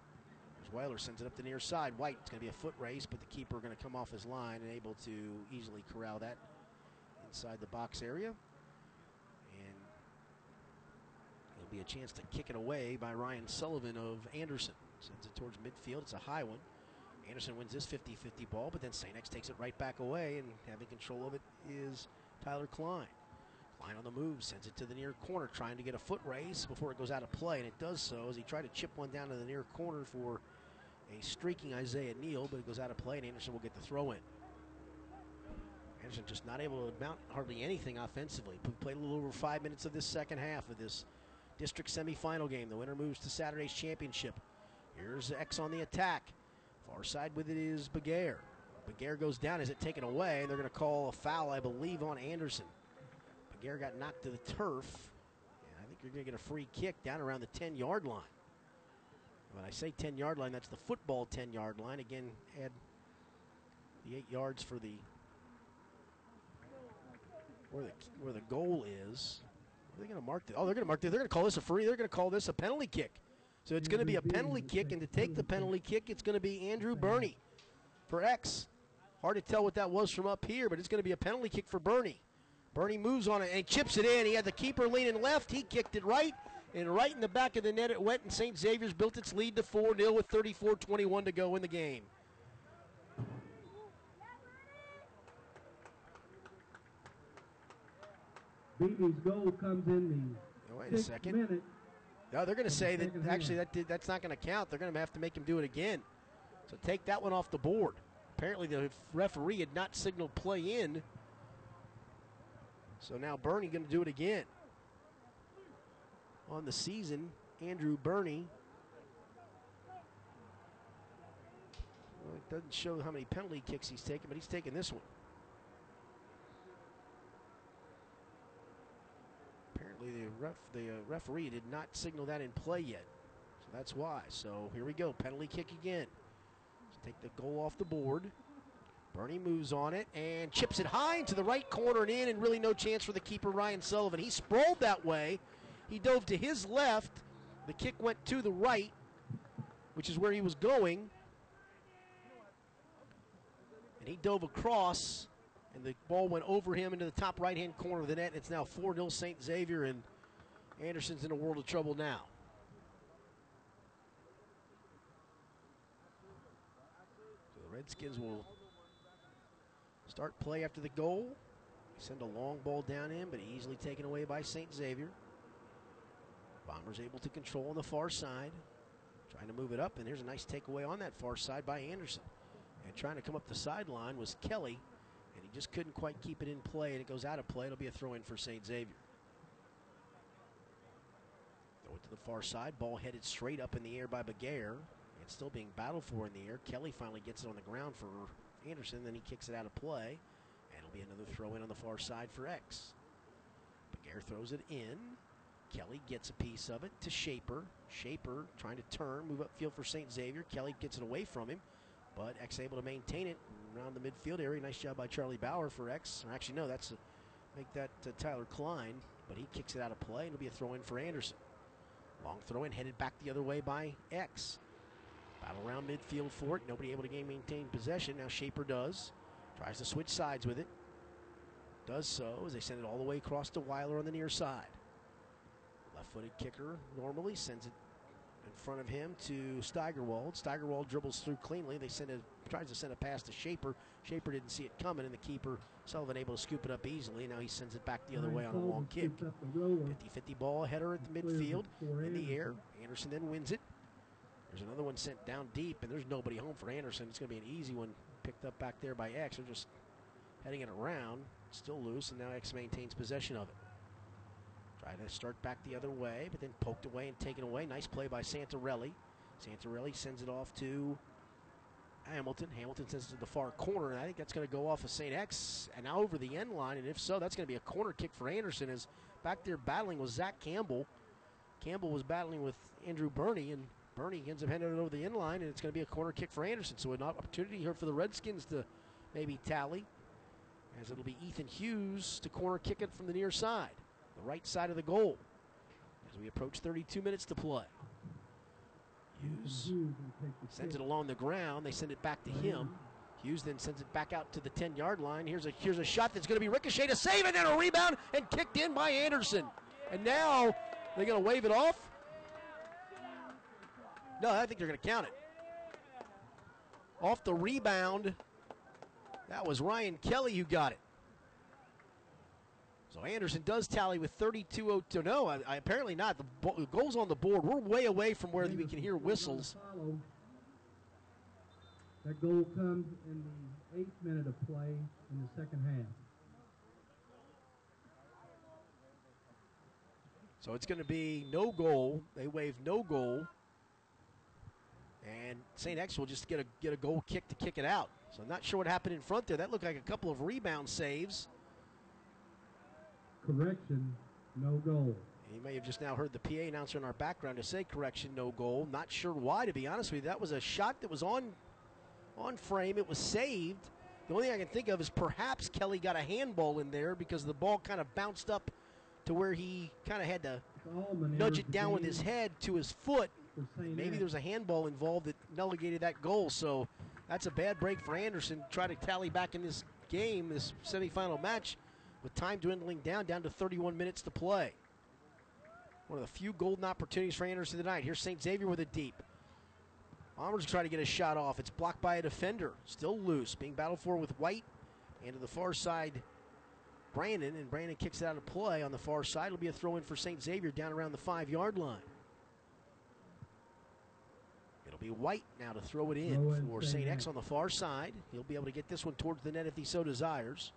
There's Weiler sends it up the near side. White, it's going to be a foot race, but the keeper going to come off his line and able to easily corral that inside the box area. And it'll be a chance to kick it away by Ryan Sullivan of Anderson. Sends it towards midfield. It's a high one. Anderson wins this 50 50 ball, but then St. X takes it right back away, and having control of it is Tyler Klein. Klein on the move, sends it to the near corner, trying to get a foot race before it goes out of play, and it does so as he tried to chip one down to the near corner for a streaking Isaiah Neal, but it goes out of play, and Anderson will get the throw in. Anderson just not able to mount hardly anything offensively. We played a little over five minutes of this second half of this district semifinal game. The winner moves to Saturday's championship. Here's X on the attack. Far side with it is Begair. Begair goes down. Is it taken away? They're going to call a foul, I believe, on Anderson. Begair got knocked to the turf. And I think you're going to get a free kick down around the 10 yard line. When I say 10 yard line, that's the football 10 yard line. Again, add the eight yards for the where the where the goal is. Are they going to mark it? Oh, they're going to mark it. They're going to call this a free. They're going to call this a penalty kick. So it's going to be a penalty kick, and to take the penalty kick, it's going to be Andrew Burney for X. Hard to tell what that was from up here, but it's going to be a penalty kick for Burney. Burney moves on it and chips it in. He had the keeper leaning left. He kicked it right, and right in the back of the net it went, and St. Xavier's built its lead to 4 0 with 34 21 to go in the game. Beatty's goal comes in Oh, wait a second. minute. No, they're going to say that actually that did, that's not going to count. They're going to have to make him do it again. So take that one off the board. Apparently the referee had not signaled play in. So now Burney going to do it again. On the season, Andrew Burney. Well, it doesn't show how many penalty kicks he's taken, but he's taking this one. Apparently, the ref, the uh, referee did not signal that in play yet, so that's why. So here we go, penalty kick again. Let's take the goal off the board. Burney moves on it and chips it high into the right corner and in, and really no chance for the keeper Ryan Sullivan. He sprawled that way. He dove to his left. The kick went to the right, which is where he was going. And he dove across, and the ball went over him into the top right hand corner of the net. It's now 4 0 St. Xavier, and Anderson's in a world of trouble now. So the Redskins will start play after the goal. Send a long ball down in, but easily taken away by St. Xavier. Bombers able to control on the far side. Trying to move it up, and there's a nice takeaway on that far side by Anderson. And trying to come up the sideline was Kelly, and he just couldn't quite keep it in play, and it goes out of play. It'll be a throw in for St. Xavier. It to the far side. Ball headed straight up in the air by Begair. It's still being battled for in the air. Kelly finally gets it on the ground for Anderson, then he kicks it out of play. And it'll be another throw in on the far side for X. Begair throws it in. Kelly gets a piece of it to Shaper. Shaper trying to turn, move upfield for St. Xavier. Kelly gets it away from him, but X able to maintain it around the midfield area. Nice job by Charlie Bauer for X. Or actually, no, that's a, make that uh, Tyler Klein, but he kicks it out of play, it'll be a throw in for Anderson. Long throw in, headed back the other way by X. Battle around midfield for it. Nobody able to gain maintain possession. Now Shaper does. Tries to switch sides with it. Does so as they send it all the way across to Weiler on the near side. Left footed kicker normally sends it in front of him to Steigerwald. Steigerwald dribbles through cleanly. They send a tries to send a pass to Shaper. Shaper didn't see it coming, and the keeper Sullivan able to scoop it up easily. Now he sends it back the other way on a long kick. 50-50 ball header at the midfield in the air. Anderson then wins it. There's another one sent down deep, and there's nobody home for Anderson. It's going to be an easy one picked up back there by X. They're just heading it around. Still loose, and now X maintains possession of it. Try to start back the other way, but then poked away and taken away. Nice play by Santarelli. Santarelli sends it off to Hamilton. Hamilton sends it to the far corner, and I think that's going to go off of St. X and now over the end line. And if so, that's going to be a corner kick for Anderson. As back there battling with Zach Campbell. Campbell was battling with Andrew Burney, and Burney ends up handing it over the end line, and it's going to be a corner kick for Anderson. So an opportunity here for the Redskins to maybe tally, as it'll be Ethan Hughes to corner kick it from the near side, the right side of the goal, as we approach 32 minutes to play. Hughes sends it along the ground. They send it back to him. Hughes then sends it back out to the 10 yard line. Here's a here's a shot that's going to be ricocheted, a save, and then a rebound and kicked in by Anderson. And now they're going to wave it off. No, I think they're going to count it. Off the rebound, that was Ryan Kelly who got it. So Anderson does tally with 32 to no, I, I, apparently not. The, bo- goal's on the board. We're way away from where we can hear whistles. That goal comes in the eighth minute of play in the second half. So it's going to be no goal. They wave no goal. And St. X will just get a get a goal kick to kick it out. So I'm not sure what happened in front there. That looked like a couple of rebound saves. Correction, no goal. You may have just now heard the PA announcer in our background to say correction, no goal. Not sure why, to be honest with you. That was a shot that was on on frame. It was saved. The only thing I can think of is perhaps Kelly got a handball in there because the ball kind of bounced up to where he kind of had to nudge it down with his head to his foot. Maybe there was a handball involved that negated that goal. So that's a bad break for Anderson. Try to tally back in this game, this semifinal match, with time dwindling down, down to 31 minutes to play. One of the few golden opportunities for Anderson tonight. Here's St. Xavier with a deep. Bombers try to get a shot off. It's blocked by a defender. Still loose. Being battled for with White. And to the far side, Brandon. And Brandon kicks it out of play on the far side. It'll be a throw in for St. Xavier down around the five yard line. It'll be White now to throw it in Throw for St. X. on the far side. He'll be able to get this one towards the net if he so desires.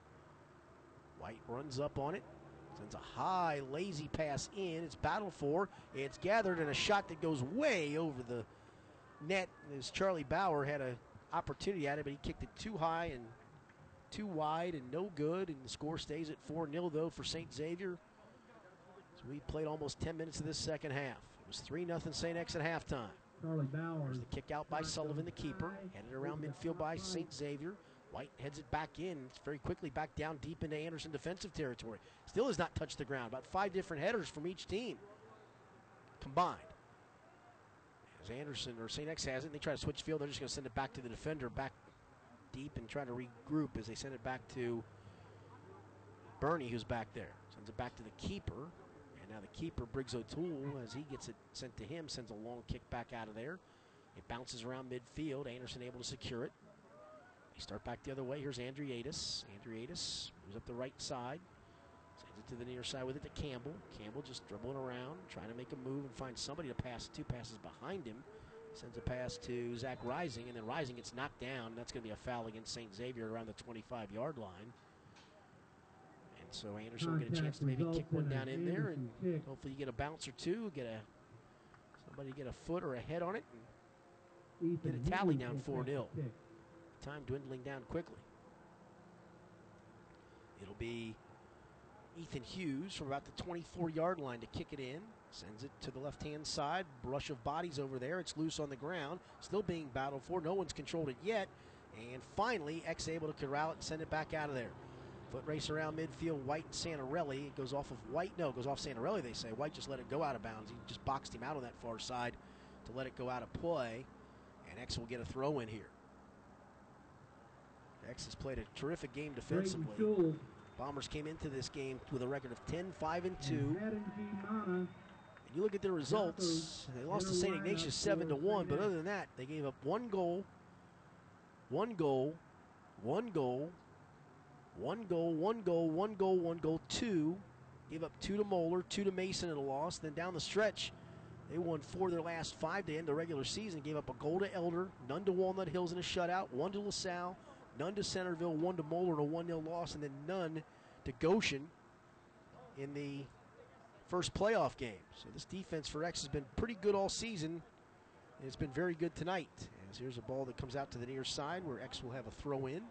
White runs up on it. Sends a high, lazy pass in. It's battled for. It's gathered, and a shot that goes way over the net as Charlie Bauer had a opportunity at it, but he kicked it too high and too wide and no good. And the score stays at 4 0, though, for St. Xavier. So we played almost 10 minutes of this second half. It was 3 0 St. X at halftime. Charlie Bowers. There's the kick out by Sullivan, the keeper. Headed around midfield by St. Xavier. White heads it back in. It's very quickly back down deep into Anderson defensive territory. Still has not touched the ground. About five different headers from each team combined. As Anderson or St. X has it, and they try to switch field. They're just going to send it back to the defender, back deep, and try to regroup as they send it back to Burney, who's back there. Sends it back to the keeper. And now the keeper, Briggs O'Toole, as he gets it sent to him, sends a long kick back out of there. It bounces around midfield. Anderson able to secure it. Start back the other way. Here's Andriatis. Andriatis moves up the right side. Sends it to the near side with it to Campbell. Campbell just dribbling around, trying to make a move and find somebody to pass. Two passes behind him. Sends a pass to Zach Rising, and then Rising gets knocked down. That's going to be a foul against St. Xavier around the 25 yard line. And so Anderson will get a chance to maybe kick one down in there, and Kick. hopefully you get a bounce or two, get a somebody get a foot or a head on it, and Ethan Get a tally down will 4-0. Time dwindling down quickly. It'll be Ethan Hughes from about the 24 yard line to kick it in. Sends it to the left hand side. Brush of bodies over there. It's loose on the ground. Still being battled for. No one's controlled it yet. And finally, X able to corral it and send it back out of there. Foot race around midfield. White and Santarelli. It goes off of White. No, it goes off Santarelli, they say. White just let it go out of bounds. He just boxed him out on that far side to let it go out of play. And X will get a throw in here. X has played a terrific game defensively. Bombers came into this game with a record of 10 5 and 2. and Haddon G. Mana And you look at their results, they lost to St. Ignatius 7 to 1, but other than that, they gave up one goal, one goal, one goal, one goal, one goal, one goal, one goal, two. Gave up two to Moeller, two to Mason in a loss. Then down the stretch, they won four of their last five to end the regular season. Gave up a goal to Elder, none to Walnut Hills in a shutout, one to LaSalle, none to Centerville, one to Moeller in a 1 0 loss, and then none to Goshen in the first playoff game. So this defense for X has been pretty good all season. And it's been very good tonight. As here's a ball that comes out to the near side where X will have a throw in.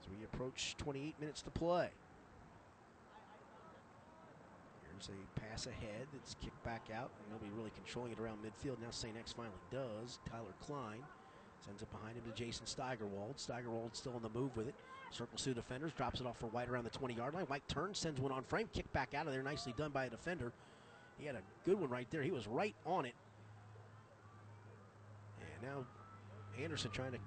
As we approach 28 minutes to play. Here's a pass ahead that's kicked back out. Nobody really controlling it around midfield. Now St. X finally does. Tyler Klein sends it behind him to Jason Steigerwald. Steigerwald still on the move with it. Circles through defenders, drops it off for White around the 20 yard line. White turns, sends one on frame, kick back out of there. Nicely done by a defender. He had a good one right there. He was right on it. And now Anderson trying to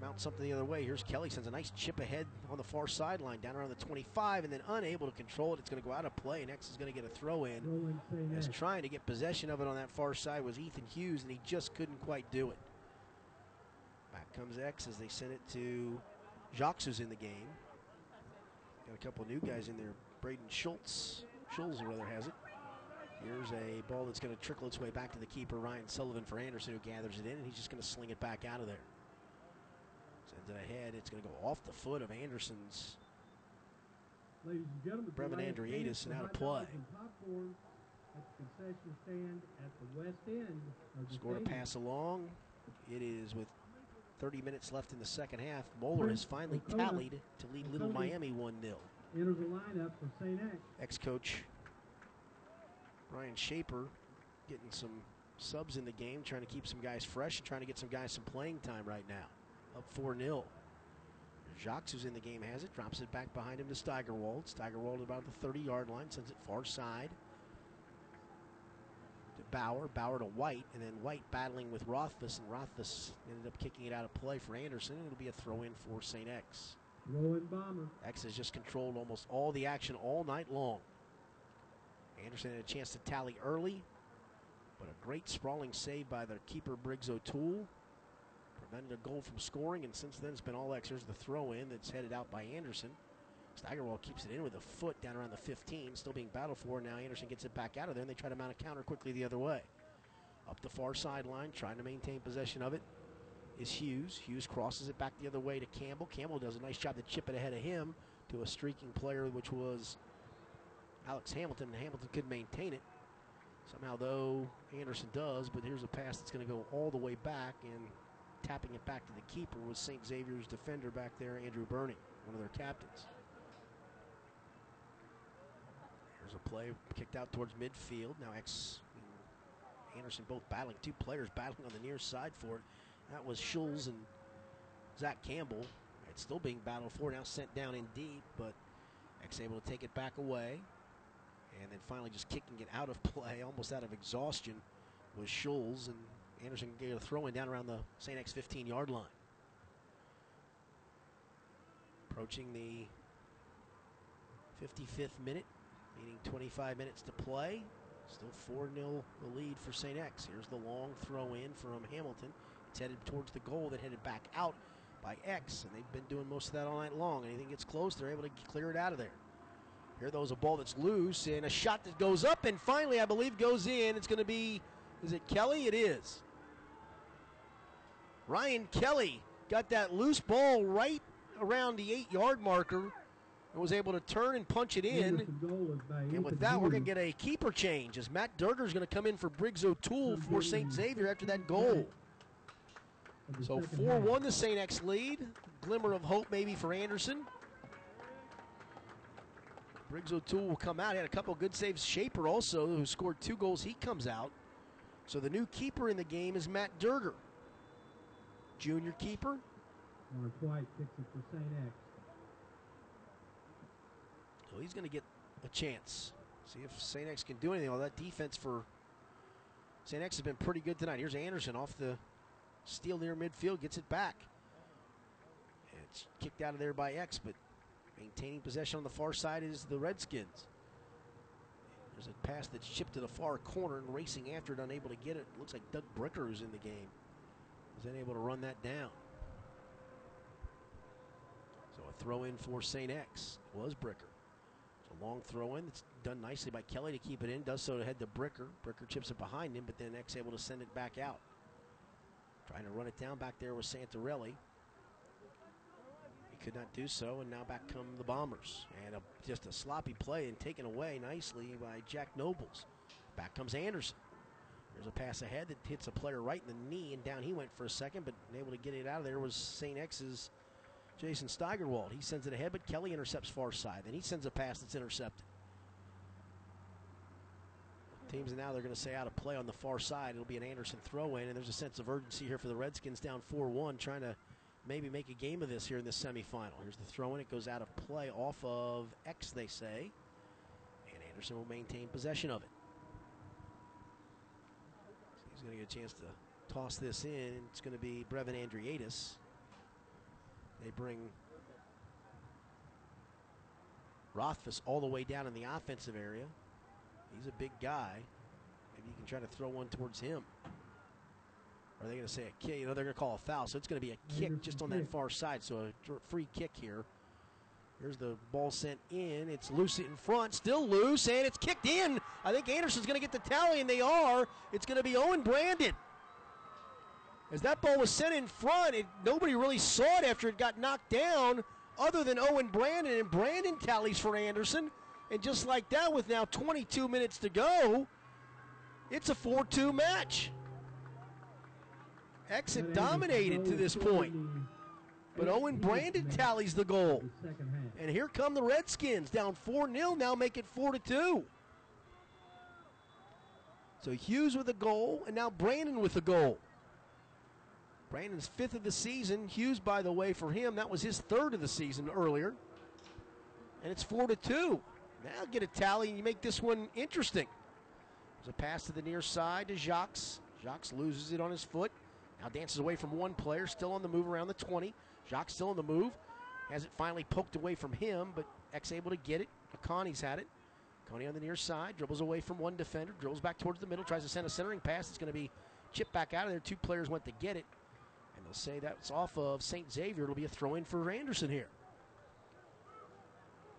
mount something the other way. Here's Kelly sends a nice chip ahead on the far sideline down around the 25 and then unable to control it. It's going to go out of play and X is going to get a throw in. As trying to get possession of it on that far side was Ethan Hughes, and he just couldn't quite do it. Comes X as they send it to Jacques, who's in the game. Got a couple new guys in there. Braden Schultz, Schultz, rather, has it. Here's a ball that's going to trickle its way back to the keeper, Ryan Sullivan, for Anderson, who gathers it in, and he's just going to sling it back out of there. Sends it ahead. It's going to go off the foot of Anderson's Ladies and gentlemen, Brevin tickets and out of play. and popcorn at the concession stand at the west end Scored a pass along. It is with 30 minutes left in the second half. Moeller has finally tallied to lead Little Miami 1 0. Enters the lineup for St. X. Ex coach Brian Shaper getting some subs in the game, trying to keep some guys fresh and trying to get some guys some playing time right now. Up 4 0. Jacques, who's in the game, has it, drops it back behind him to Steigerwald. Steigerwald about the 30 yard line, sends it far side Bauer. Bauer to White, and then White battling with Rothfuss, and Rothfuss ended up kicking it out of play for Anderson. It'll be a throw in for St. X. Rowan Bomber. X has just controlled almost all the action all night long. Anderson had a chance to tally early, but a great sprawling save by the keeper Briggs O'Toole prevented a goal from scoring, and since then it's been all X. There's the throw in that's headed out by Anderson. Steigerwald keeps it in with a foot down around the 15, still being battled for. Now Anderson gets it back out of there, and they try to mount a counter quickly the other way. Up the far sideline, trying to maintain possession of it is Hughes. Hughes crosses it back the other way to Campbell. Campbell does a nice job to chip it ahead of him to a streaking player, which was Alex Hamilton. Hamilton could maintain it. Somehow, though, Anderson does, but here's a pass that's going to go all the way back, and tapping it back to the keeper was St. Xavier's defender back there, Andrew Burney, one of their captains. There's a play kicked out towards midfield. Now X and Anderson both battling. Two players battling on the near side for it. That was Schulz and Zach Campbell. It's still being battled for. Now sent down in deep, but X able to take it back away. And then finally just kicking it out of play, almost out of exhaustion, was Schulz. And Anderson gave a throw in down around the St. X 15 yard line. Approaching the 55th minute, meaning 25 minutes to play. Still 4 0 the lead for St. X. Here's the long throw in from Hamilton. It's headed towards the goal that headed back out by X, and they've been doing most of that all night long. Anything gets close, they're able to clear it out of there. Here, though, is a ball that's loose and a shot that goes up, and finally, I believe, goes in. It's going to be, is it Kelly? It is. Ryan Kelly got that loose ball right around the eight yard marker and was able to turn and punch it in. Anderson goal was by And with that, we're going to get a keeper change as Matt Durger is going to come in for Briggs O'Toole for St. Xavier after that goal. So 4 half. 1 the St. X lead. Glimmer of hope maybe for Anderson. Briggs O'Toole will come out. He had a couple good saves. Shaper also, who scored two goals, he comes out. So the new keeper in the game is Matt Durger. Junior keeper. White kicks it for St. X. So he's going to get a chance. See if St. X can do anything. All that defense for St. X has been pretty good tonight. Here's Anderson off the steal near midfield, gets it back. And it's kicked out of there by X, but maintaining possession on the far side is the Redskins. There's a pass that's chipped to the far corner and racing after it, unable to get it. Looks like Doug Bricker who's in the game. Was unable to run that down. So a throw in for St. X was Bricker. Long throw in. It's done nicely by Kelly to keep it in. Does so to head to Bricker. Bricker chips it behind him, but then X able to send it back out. Trying to run it down back there with Santarelli. He could not do so, and now back come the Bombers. And a, just a sloppy play and taken away nicely by Jack Nobles. Back comes Anderson. There's a pass ahead that hits a player right in the knee, and down he went for a second, but able to get it out of there was St. X's Jason Steigerwald. He sends it ahead, but Kelly intercepts far side. Then he sends a pass that's intercepted. Teams now they're going to say out of play on the far side. It'll be an Anderson throw in, and there's a sense of urgency here for the Redskins down 4 1, trying to maybe make a game of this here in the semifinal. Here's the throw in. It goes out of play off of X, they say. And Anderson will maintain possession of it. So he's going to get a chance to toss this in. It's going to be Brevin Andriatis. They bring Rothfuss all the way down in the offensive area. He's a big guy. Maybe you can try to throw one towards him. Or are they going to say a kick? You know, they're going to call a foul. So it's going to be a kick just on that far side. So a free kick here. Here's the ball sent in. It's loose in front, still loose, and it's kicked in. I think Anderson's going to get the tally, and they are. It's going to be Owen Brandon. As that ball was sent in front, it, nobody really saw it after it got knocked down, other than Owen Brandon. And Brandon tallies for Anderson. And just like that, with now 22 minutes to go, it's a 4 2 match. Exit dominated to this point. But Owen Brandon tallies the goal. The second half. And here come the Redskins down 4 0, now make it 4 2. So Hughes with a goal, and now Brandon with a goal. Brandon's fifth of the season. Hughes, by the way, for him, that was his third of the season earlier. And it's 4 to 2. Now get a tally, and you make this one interesting. There's a pass to the near side to Jacques. Jacques loses it on his foot. Now dances away from one player, still on the move around the 20. Jacques still on the move. Has it finally poked away from him, but X able to get it. Akani's had it. Akani on the near side, dribbles away from one defender, dribbles back towards the middle, tries to send a centering pass. It's going to be chipped back out of there. Two players went to get it. They'll say that's off of St. Xavier. It'll be a throw in for Anderson here.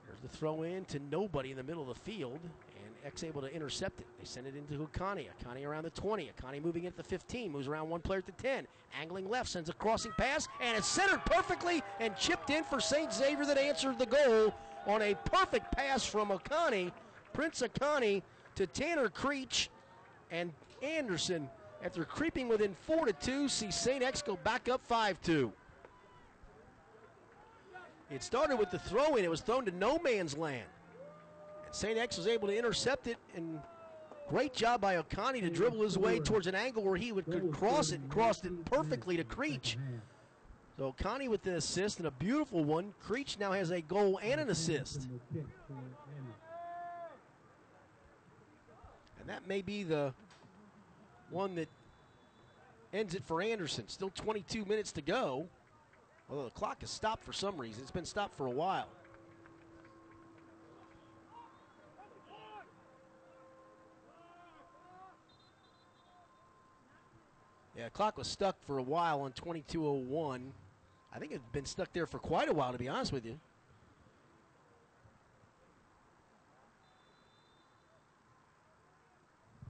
There's the throw in to nobody in the middle of the field, and X able to intercept it. They send it into Akani. Akani around the 20. Akani moving at the 15, moves around one player at the 10. Angling left, sends a crossing pass, and it's centered perfectly and chipped in for St. Xavier that answered the goal on a perfect pass from Akani. Prince Akani to Tanner Creech, and Anderson after creeping within 4 to 2, see St. X go back up 5 2. It started with the throw in, it was thrown to no man's land. And St. X was able to intercept it, and great job by Okani to dribble his way towards an angle where he would could cross it and crossed it perfectly to Creech. So Connie with the assist and a beautiful one. Creech now has a goal and an assist. And that may be the one that ends it for Anderson. Still 22 minutes to go. Although the clock has stopped for some reason. It's been stopped for a while. Yeah, clock was stuck for a while on 2201. I think it's been stuck there for quite a while, to be honest with you.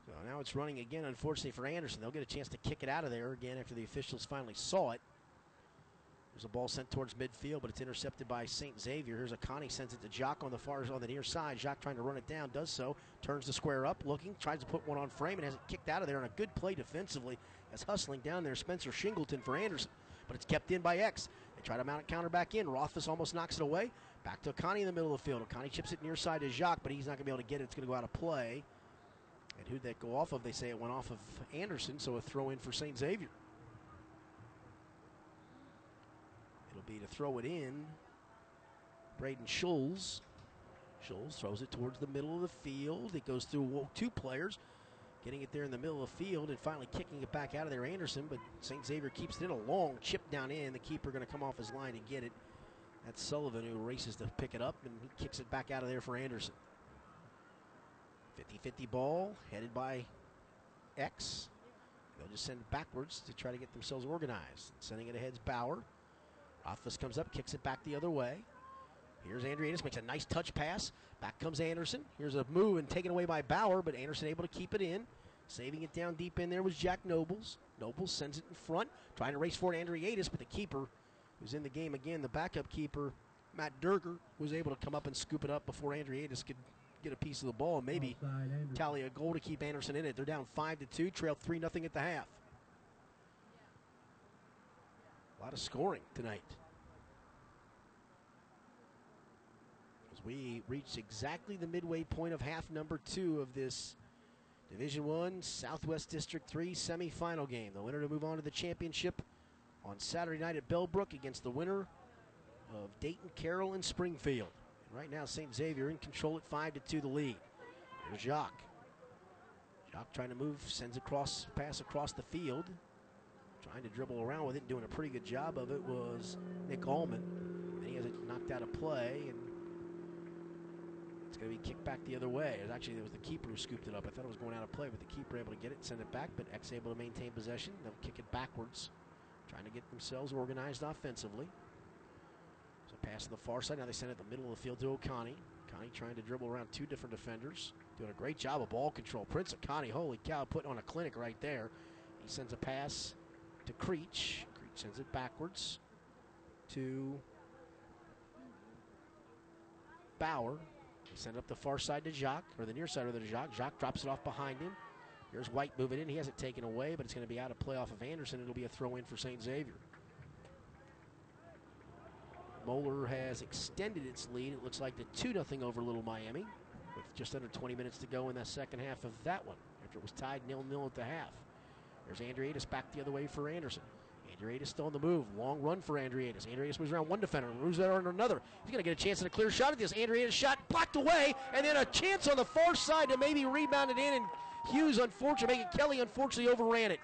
So now it's running again, unfortunately, for Anderson. They'll get a chance to kick it out of there again after the officials finally saw it. There's a ball sent towards midfield, but it's intercepted by St. Xavier. Here's a Connie sends it to Jock on the far on the near side. Jock trying to run it down, does so, turns the square up, looking, tries to put one on frame, and has it kicked out of there. And a good play defensively as hustling down there, Spencer Shingleton for Anderson. But it's kept in by X. They try to mount it counter back in. Rothfuss almost knocks it away. Back to Connie in the middle of the field. Connie chips it near side to Jacques, but he's not going to be able to get it. It's going to go out of play. And who'd that go off of? They say it went off of Anderson, so a throw in for St. Xavier. It'll be to throw it in. Braden Schulz. Schulz throws it towards the middle of the field. It goes through two players, getting it there in the middle of the field and finally kicking it back out of there. Anderson, but St. Xavier keeps it in a long chip down in. The keeper going to come off his line and get it. That's Sullivan who races to pick it up and he kicks it back out of there for Anderson. 50 50 ball headed by X. They'll just send it backwards to try to get themselves organized. Sending it ahead's Bauer. Rothfuss comes up, kicks it back the other way. Here's Andriatis, makes a nice touch pass. Back comes Anderson. Here's a move and taken away by Bauer, but Anderson able to keep it in. Saving it down deep in there was Jack Nobles. Nobles sends it in front, trying to race for Andriatis, but the keeper who's in the game again, the backup keeper, Matt Durger, was able to come up and scoop it up before Andriatis could get a piece of the ball and maybe tally a goal to keep Anderson in it. They're down 5 to 2, trail 3 nothing at the half. A lot of scoring tonight. As we reach exactly the midway point of half number two of this Division One Southwest District Three semifinal game. The winner to move on to the championship on Saturday night at Bellbrook against the winner of Dayton, Carroll, and Springfield. Right now, St. Xavier in control at five to two, the lead. Here's Jacques. Jacques trying to move, sends a cross pass across the field. Trying to dribble around with it, doing a pretty good job of it was Nick Allman. And he has it knocked out of play, and it's going to be kicked back the other way. It was actually it was the keeper who scooped it up. I thought it was going out of play, but the keeper able to get it, send it back, but X able to maintain possession. They'll kick it backwards, trying to get themselves organized offensively. So pass to the far side. Now they send it the middle of the field to Okani. Okani trying to dribble around two different defenders, doing a great job of ball control. Prince Okani, holy cow, putting on a clinic right there. He sends a pass to Creech. Creech sends it backwards to Bauer. They send it up the far side to Jacques, or the near side of the Jacques. Jacques drops it off behind him. Here's White moving in. He has it taken away, but it's going to be out of play off of Anderson. It'll be a throw in for St. Xavier. Moeller has extended its lead. It looks like the 2 0 over Little Miami with just under 20 minutes to go in the second half of that one after it was tied nil nil at the half. There's Andriatis back the other way for Anderson. Andriatis still on the move. Long run for Andriatis. Andriatis moves around one defender, moves there on another. He's going to get a chance at a clear shot at this. Andriatis shot blocked away, and then a chance on the far side to maybe rebound it in. And Hughes, unfortunately, making Kelly unfortunately overran it.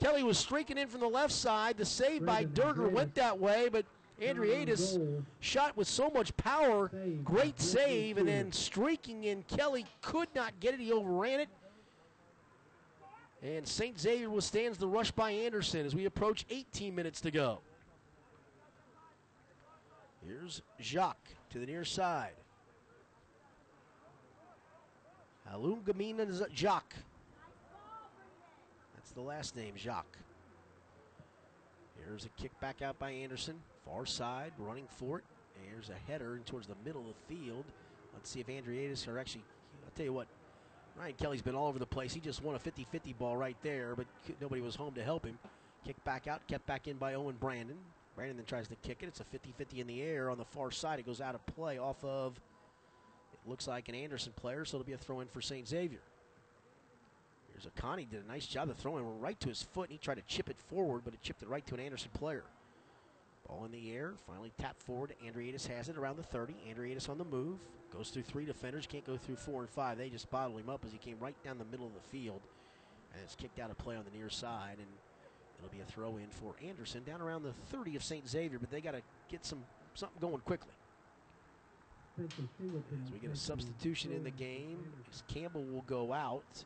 Kelly was streaking in from the left side. The save by Durger went that way, but Andriatis shot with so much power. Great save, and then streaking in. Kelly could not get it. He overran it. And St. Xavier withstands the rush by Anderson as we approach 18 minutes to go. Here's Jacques to the near side. Alungamina Jacques. That's the last name, Jacques. Here's a kick back out by Anderson. Far side, running for it. There's a header towards the middle of the field. Let's see if Andriatis are actually, I'll tell you what, Ryan Kelly's been all over the place. He just won a 50 50 ball right there, but nobody was home to help him. Kick back out, kept back in by Owen Brandon. Brandon then tries to kick it. It's a 50 50 in the air on the far side. It goes out of play off of, it looks like an Anderson player, so it'll be a throw in for St. Xavier. Here's Akani, did a nice job of throwing right to his foot, and he tried to chip it forward, but it chipped it right to an Anderson player. Ball in the air, finally tapped forward. Andriatis has it around the 30. Andriatis on the move, goes through three defenders, can't go through four and five. They just bottled him up as he came right down the middle of the field, and it's kicked out of play on the near side, and it'll be a throw in for Anderson down around the 30 of St. Xavier, but they got to get some something going quickly. As we get a substitution in the game, as Campbell will go out,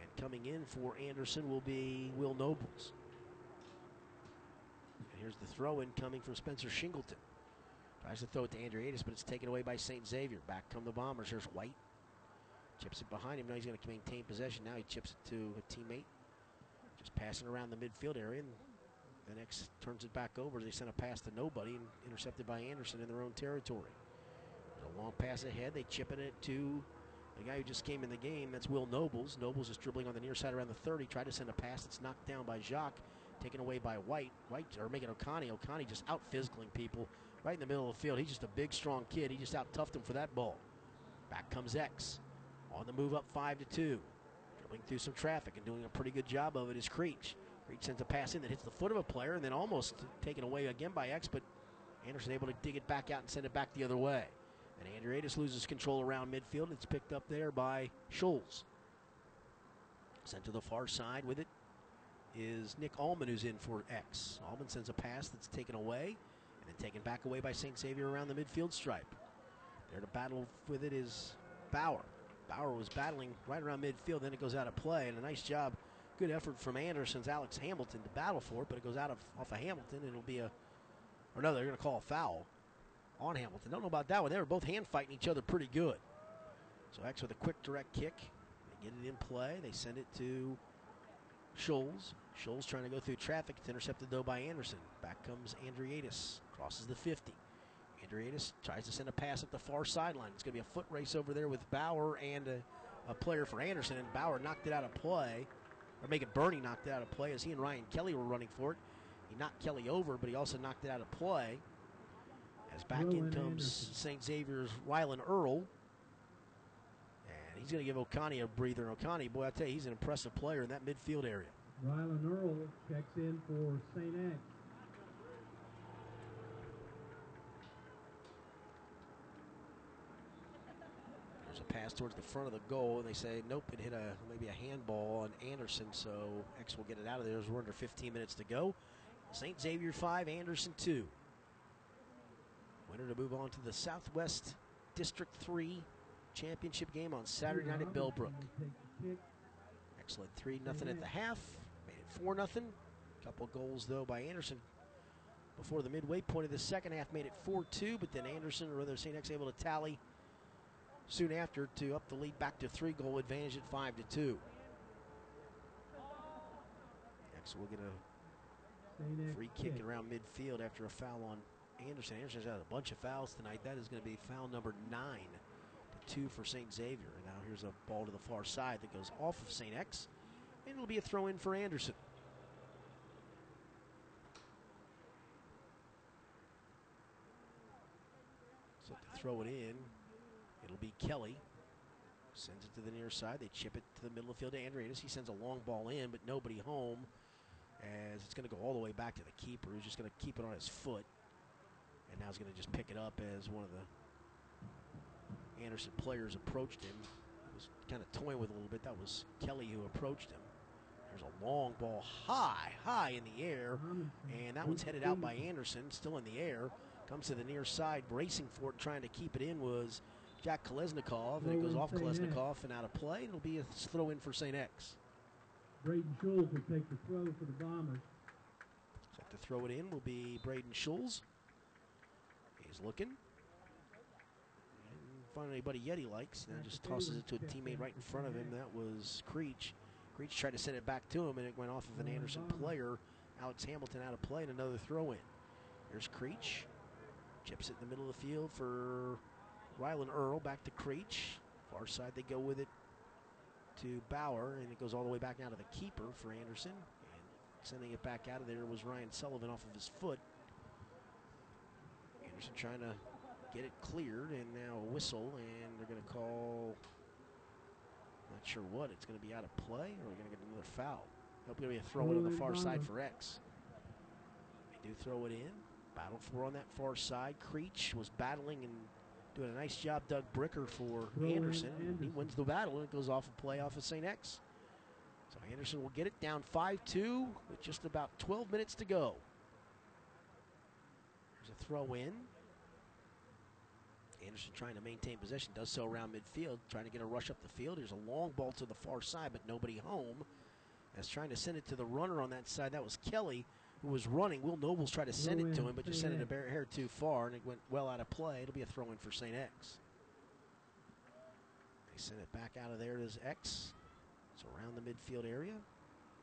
and coming in for Anderson will be Will Nobles. Here's the throw in coming from Spencer Shingleton. Tries to throw it to Andriatis, but it's taken away by St. Xavier. Back come the Bombers. Here's White. Chips it behind him. Now he's going to maintain possession. Now he chips it to a teammate. Just passing around the midfield area. And the next turns it back over. They send a pass to nobody and intercepted by Anderson in their own territory. There's a long pass ahead. They chipping it to the guy who just came in the game. That's Will Nobles. Nobles is dribbling on the near side around the 30. Tried to send a pass that's knocked down by Jacques. Taken away by White. White or making Okani. Okani just out physicaling people right in the middle of the field. He's just a big, strong kid. He just out toughed him for that ball. Back comes X. On the move up five to two. Dribbling through some traffic and doing a pretty good job of it is Creech. Creech sends a pass in that hits the foot of a player and then almost taken away again by X, but Anderson able to dig it back out and send it back the other way. And Andriatis loses control around midfield. It's picked up there by Scholes. Sent to the far side with it is Nick Allman, who's in for X. Allman sends a pass that's taken away and then taken back away by St. Xavier around the midfield stripe. There to battle with it is Bauer. Bauer was battling right around midfield, then it goes out of play, and a nice job, good effort from Anderson's Alex Hamilton to battle for it, but it goes out of off of Hamilton, and it'll be a, or no, they're going to call a foul on Hamilton. Don't know about that one. They were both hand fighting each other pretty good. So X with a quick direct kick. They get it in play. They send it to Scholes. Scholes trying to go through traffic. It's intercepted though by Anderson. Back comes Andriatis. Crosses the 50. Andriatis tries to send a pass up the far sideline. It's going to be a foot race over there with Bauer and a, a player for Anderson. And Bauer knocked it out of play. Or make it Burney knocked it out of play as he and Ryan Kelly were running for it. He knocked Kelly over, but he also knocked it out of play. As back in comes St. Xavier's Rylan Earl. And he's going to give Okani a breather. And Okani, boy, I tell you, he's an impressive player in that midfield area. Rylan Earl checks in for St. X. There's a pass towards the front of the goal, and they say, nope, it hit a maybe a handball on Anderson, so X will get it out of there as we're under 15 minutes to go. St. Xavier 5, Anderson 2. Winner to move on to the Southwest District 3 championship game on Saturday night at Bellbrook. Excellent 3 nothing at the half. Made it 4 nothing. Couple goals, though, by Anderson before the midway point of the second half made it 4 2, but then Anderson, or rather St. X, able to tally soon after to up the lead back to three goal advantage at 5 to 2. X will get a. Free kick around midfield after a foul on Anderson. Anderson's had a bunch of fouls tonight. That is going to be foul number nine to two for St. Xavier. And now here's a ball to the far side that goes off of St. X, and it'll be a throw in for Anderson. So to throw it in, it'll be Kelly. Sends it to the near side. They chip it to the middle of the field to Andreas. He sends a long ball in, but nobody home as it's going to go all the way back to the keeper who's just going to keep it on his foot. And now he's going to just pick it up as one of the Anderson players approached him. He was kind of toying with it a little bit. That was Kelly who approached him. There's a long ball high, high in the air. And that one's headed out by. Anderson, still in the air. Comes to the near side, racing for it, trying to keep it in was Jack Kolesnikov. And it goes off Kolesnikov and out of play. It'll be a throw in for St. X. Braden Schultz will take the throw for the Bombers. So to throw it in will be Braden Schulz. He's looking. And find anybody yet he likes. Now just tosses it to a teammate right in front of him. That was Creech. Creech tried to send it back to him, and it went off of an Anderson mm-hmm. player. Alex Hamilton out of play, and another throw in. Here's Creech. Chips it in the middle of the field for Rylan Earl. Back to Creech. Far side they go with it to Bauer, and it goes all the way back now to the keeper for Anderson. And sending it back out of there was Ryan Sullivan off of his foot. Anderson trying to get it cleared, and now a whistle, and they're going to call. Not sure what. It's going to be out of play, or we're going to get another foul. Hope going to be a throw in on the far side for X. They do throw it in. Battle for on that far side. Creech was battling and doing a nice job. Doug Bricker for Anderson. He wins the battle, and it goes off a play off of St. X. So Anderson will get it down 5 2 with just about 12 minutes to go. There's a throw in. Anderson trying to maintain possession, does so around midfield, trying to get a rush up the field. There's a long ball to the far side, but nobody home. As trying to send it to the runner on that side, that was Kelly, who was running. Will Nobles tried to send it to him, but just St. sent it a bare hair too far, and it went well out of play. It'll be a throw in for St. X. They send it back out of there to X. It's around the midfield area.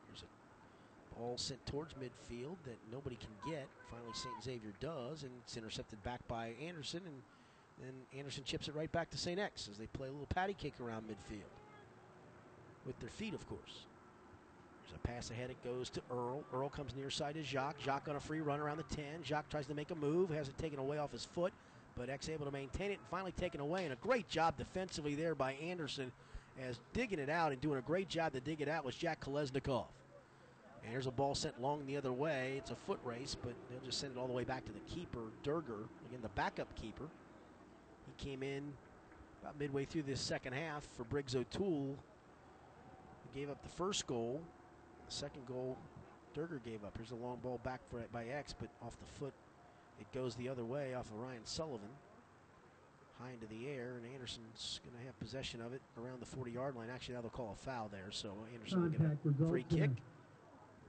There's a ball sent towards midfield that nobody can get. Finally, St. Xavier does, and it's intercepted back by Anderson, and then Anderson chips it right back to St. X as they play a little patty cake around midfield. With their feet, of course. There's a pass ahead. It goes to Earl. Earl comes near side to Jacques. Jacques on a free run around the 10. Jacques tries to make a move, has it taken away off his foot, but X able to maintain it and finally taken away. And a great job defensively there by Anderson as digging it out and doing a great job to dig it out was Jack Kolesnikov. And there's a ball sent long the other way. It's a foot race, but they'll just send it all the way back to the keeper, Durger, again, the backup keeper. Came in about midway through this second half for Briggs O'Toole. He gave up the first goal. The second goal, Durger gave up. Here's a long ball back for by X, but off the foot, it goes the other way off of Ryan Sullivan. High into the air, and Anderson's going to have possession of it around the 40 yard line. Actually, now they'll call a foul there, so Anderson will get a free kick.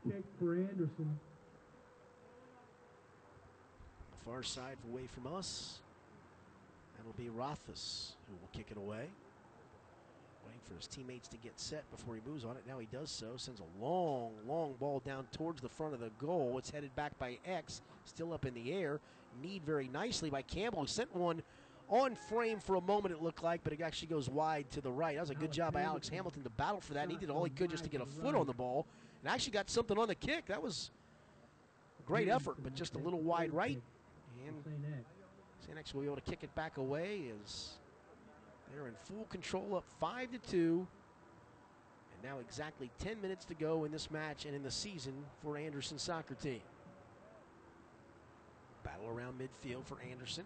Kick for Anderson. The far side away from us. That'll be Rothfuss who will kick it away. Waiting for his teammates to get set before he moves on it. Now he does so. Sends a long, long ball down towards the front of the goal. It's headed back by X. Still up in the air. Need very nicely by Campbell. He sent one on frame for a moment, it looked like, but it actually goes wide to the right. That was a good job by Alex Hamilton to battle for that. And he did all he could just to get a foot on the ball and actually got something on the kick. That was a great effort, but just a little wide right. And X will be able to kick it back away as they're in full control up 5 to 2. And now exactly 10 minutes to go in this match and in the season for Anderson soccer team. Battle around midfield for Anderson.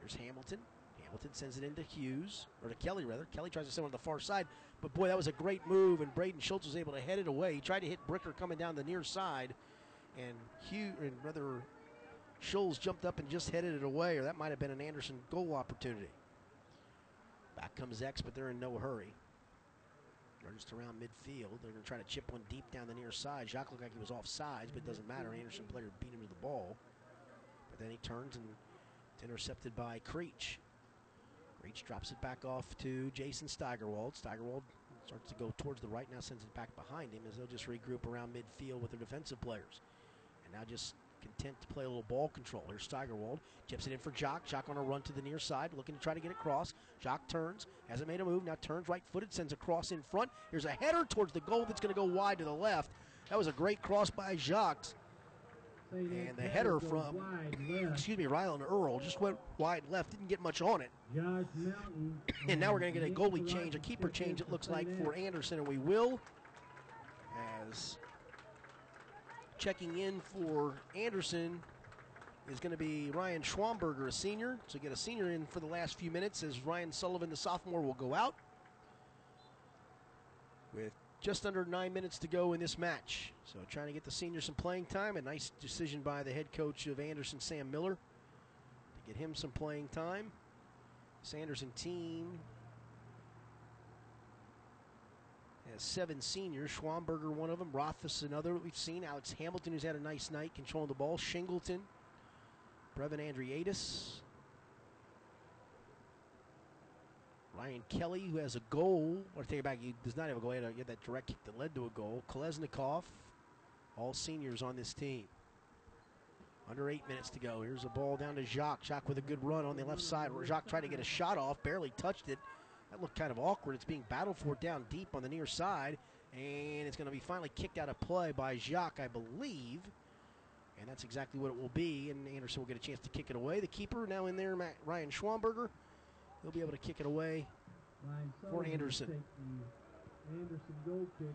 Here's Hamilton. Hamilton sends it into Hughes, or to Kelly rather. Kelly tries to send it on the far side, but boy, that was a great move, and Braden Schultz was able to head it away. He tried to hit Bricker coming down the near side, and Hugh, and rather Schultz jumped up and just headed it away, or that might have been an Anderson goal opportunity. Back comes X, but they're in no hurry. They're just around midfield. They're going to try to chip one deep down the near side. Jacques looked like he was off sides, but it doesn't matter. Anderson player beat him to the ball. But then he turns and it's intercepted by Creech. Creech drops it back off to Jason Steigerwald. Steigerwald starts to go towards the right, now sends it back behind him as they'll just regroup around midfield with their defensive players. And now just content to play a little ball control. Here's Steigerwald. Chips it in for Jock. Jock on a run to the near side, looking to try to get it across. Jock turns, hasn't made a move, now turns right footed, sends a cross in front. Here's a header towards the goal that's going to go wide to the left. That was a great cross by Jacques. And the header from, excuse me, Rylan Earl just went wide left, didn't get much on it. And now we're going to get a goalie change, a keeper change, it looks like, for Anderson, and we will. As checking in for Anderson is going to be Ryan Schwamberger, a senior. So get a senior in for the last few minutes as Ryan Sullivan, the sophomore, will go out. With just under nine minutes to go in this match. So trying to get the senior some playing time. A nice decision by the head coach of Anderson, Sam Miller, to get him some playing time. Sanderson team has seven seniors. Schwamberger, one of them. Rothfuss, another we've seen. Alex Hamilton, who's had a nice night controlling the ball. Shingleton. Brevin Andriatis. Ryan Kelly, who has a goal. Or take it back, he does not have a goal. He had that direct kick that led to a goal. Kolesnikov. All seniors on this team. Under eight minutes to go. Here's a ball down to Jacques. Jacques with a good run on the left side. Jacques tried to get a shot off, barely touched it. That looked kind of awkward. It's being battled for down deep on the near side, and it's going to be finally kicked out of play by Jacques, I believe. And that's exactly what it will be. And Anderson will get a chance to kick it away. The keeper now in there, Matt, Ryan Schwamberger. He'll be able to kick it away. Ryan For Anderson. Anderson goal kick.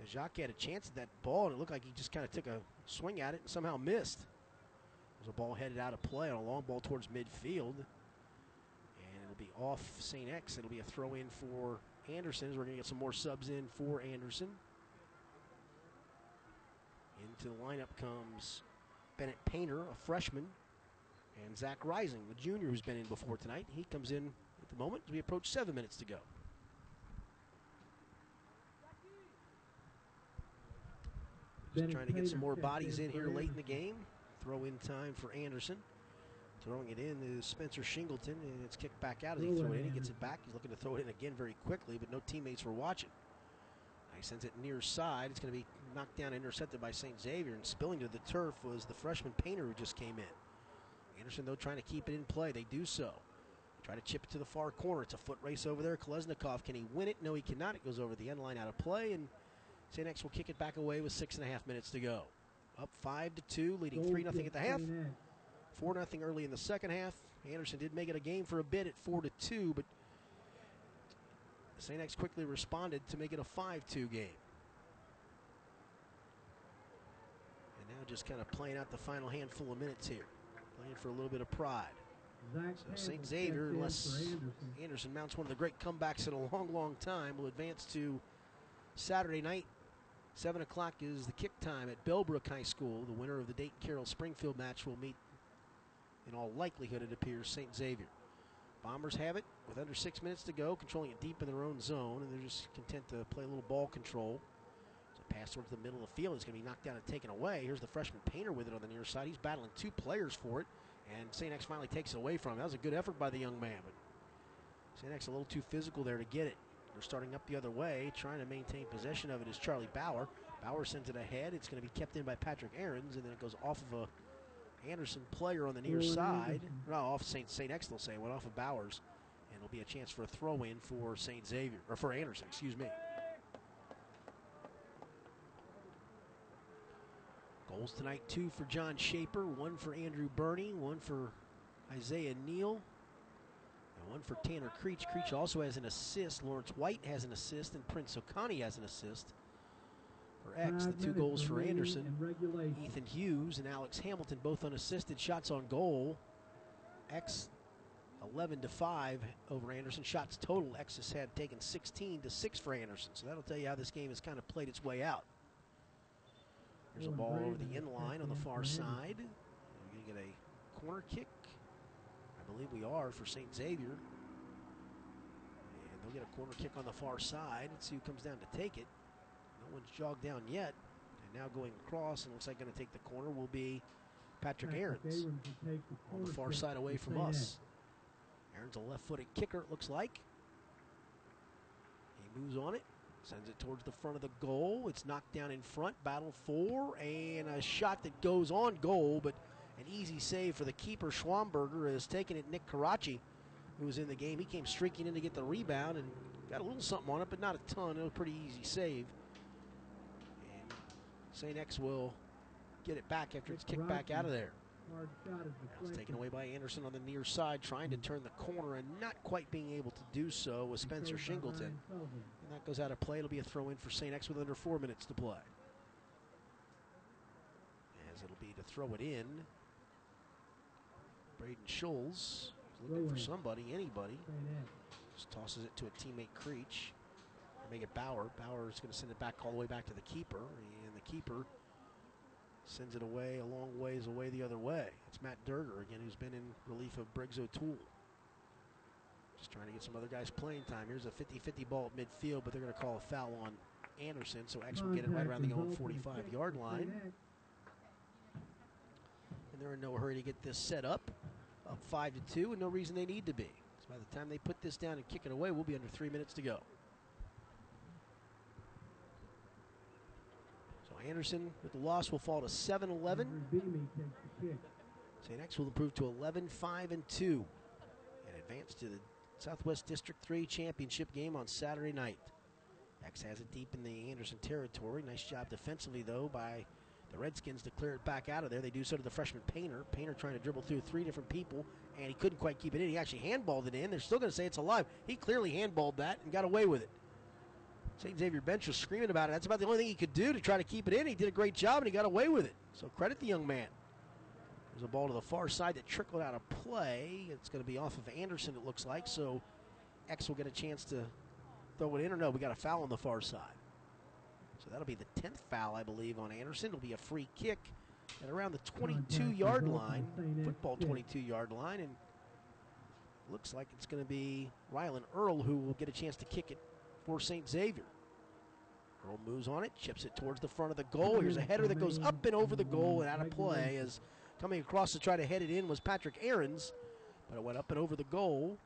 And Jacques had a chance at that ball, and it looked like he just kind of took a swing at it and somehow missed. There's a ball headed out of play on a long ball towards midfield. And it'll be off St. X. It'll be a throw in for Anderson as we're going to get some more subs in for Anderson. Into the lineup comes Bennett Painter, a freshman, and Zach Rising, the junior who's been in before tonight. He comes in at the moment as we approach seven minutes to go. Just trying to get some more bodies in in here late in the game. Throw in time for Anderson. Throwing it in is Spencer Shingleton, and it's kicked back out as he Throw threw it in. He gets it back. He's looking to throw it in again very quickly, but no teammates were watching. Now he sends it near side. It's going to be knocked down, intercepted by St. Xavier, and spilling to the turf was the freshman painter who just came in. Anderson, though, trying to keep it in play. They do so. Try to chip it to the far corner. It's a foot race over there. Kolesnikov, can he win it? No, he cannot. It goes over the end line out of play, and St. X will kick it back away with six and a half minutes to go. Up five to two, leading three nothing at the half. St. X. Four nothing early in the second half. Anderson did make it a game for a bit at four to two, but St. X quickly responded to make it a five-two game. And now just kind of playing out the final handful of minutes here, playing for a little bit of pride. So St. Xavier, unless Anderson. Anderson mounts one of the great comebacks in a long, long time, will advance to Saturday night. 7 o'clock is the kick time at Bellbrook High School. The winner of the Dayton Carroll Springfield match will meet, in all likelihood, it appears, St. Xavier. Bombers have it with under six minutes to go, controlling it deep in their own zone, and they're just content to play a little ball control. So pass towards the middle of the field. It's going to be knocked down and taken away. Here's the freshman Painter with it on the near side. He's battling two players for it, and St. X finally takes it away from him. That was a good effort by the young man, but St. X a little too physical there to get it. They're starting up the other way, trying to maintain possession of it is Charlie Bauer. Bauer sends it ahead. It's going to be kept in by Patrick Aarons, and then it goes off of a Anderson player on the near side. No, off St. St. X, they'll say. Went off of Bowers, and it'll be a chance for a throw in for St. Xavier, or for Anderson, excuse me. Goals tonight two for John Shaper, one for Andrew Burney, one for Isaiah Neal, and one for Tanner Creech. Creech also has an assist. Lawrence White has an assist, and Prince O'Connie has an assist. For X, the two goals for Anderson. Ethan Hughes and Alex Hamilton both unassisted shots on goal. X 11 to 5 over Anderson. Shots total, X has had taken 16 to 6 for Anderson. So that'll tell you how this game has kind of played its way out. There's a ball over the in line on the far side. We're going to get a corner kick. I believe we are for St. Xavier. And they'll get a corner kick on the far side. Let's see who comes down to take it. One's jogged down yet. And now going across, and looks like going to take the corner will be Patrick, Patrick Aarons on the far side away from us. Aaron's a left-footed kicker, it looks like. He moves on it, sends it towards the front of the goal. It's knocked down in front, battle four. and a shot that goes on goal, but an easy save for the keeper. Schwamberger has taken it. Nick Karachi, who was in the game, he came streaking in to get the rebound and got a little something on it, but not a ton. It was a pretty easy save. St. X will get it back after it's kicked back out of there. Hard shot is Now it's taken away by Anderson on the near side, trying to turn the corner and not quite being able to do so with Spencer Shingleton. And that goes out of play. It'll be a throw in for St. X with under four minutes to play. As it'll be to throw it in. Braden Scholes looking for somebody, anybody. Just tosses it to a teammate Creech. Make it Bauer. Bauer is going to send it back all the way back to the keeper, and the keeper sends it away a long ways away the other way. It's Matt Durger again, who's been in relief of Briggs O'Toole. Just trying to get some other guys playing time. Here's a 50-50 ball at midfield, but they're going to call a foul on Anderson, so X will get it right around the own 45-yard line. And they're in no hurry to get this set up. Up five to two, and no reason they need to be. So by the time they put this down and kick it away, we'll be under three minutes to go. Anderson with the loss will fall to 7-11. Henry Beamy takes the kick. St. X will improve to 11, 5, and 2, and advance to the Southwest District 3 championship game on Saturday night. X has it deep in the Anderson territory. Nice job defensively, though, by the Redskins to clear it back out of there. They do so to the freshman Painter. Painter trying to dribble through three different people, and he couldn't quite keep it in. He actually handballed it in. They're still going to say it's alive. He clearly handballed that and got away with it. St. Xavier bench was screaming about it. That's about the only thing he could do to try to keep it in. He did a great job, and he got away with it. So credit the young man. There's a ball to the far side that trickled out of play. It's going to be off of Anderson, it looks like. So X will get a chance to throw it in, or no, we got a foul on the far side. So that'll be the 10th foul, I believe, on Anderson. It'll be a free kick at around the 22 yard line, football 22 yard line, and looks like it's going to be Rylan Earl who will get a chance to kick it for St. Xavier. Earl moves on it, chips it towards the front of the goal. Here's a header that goes up and over the goal and out of play as coming across to try to head it in was Patrick Ahrens, but it went up and over the goal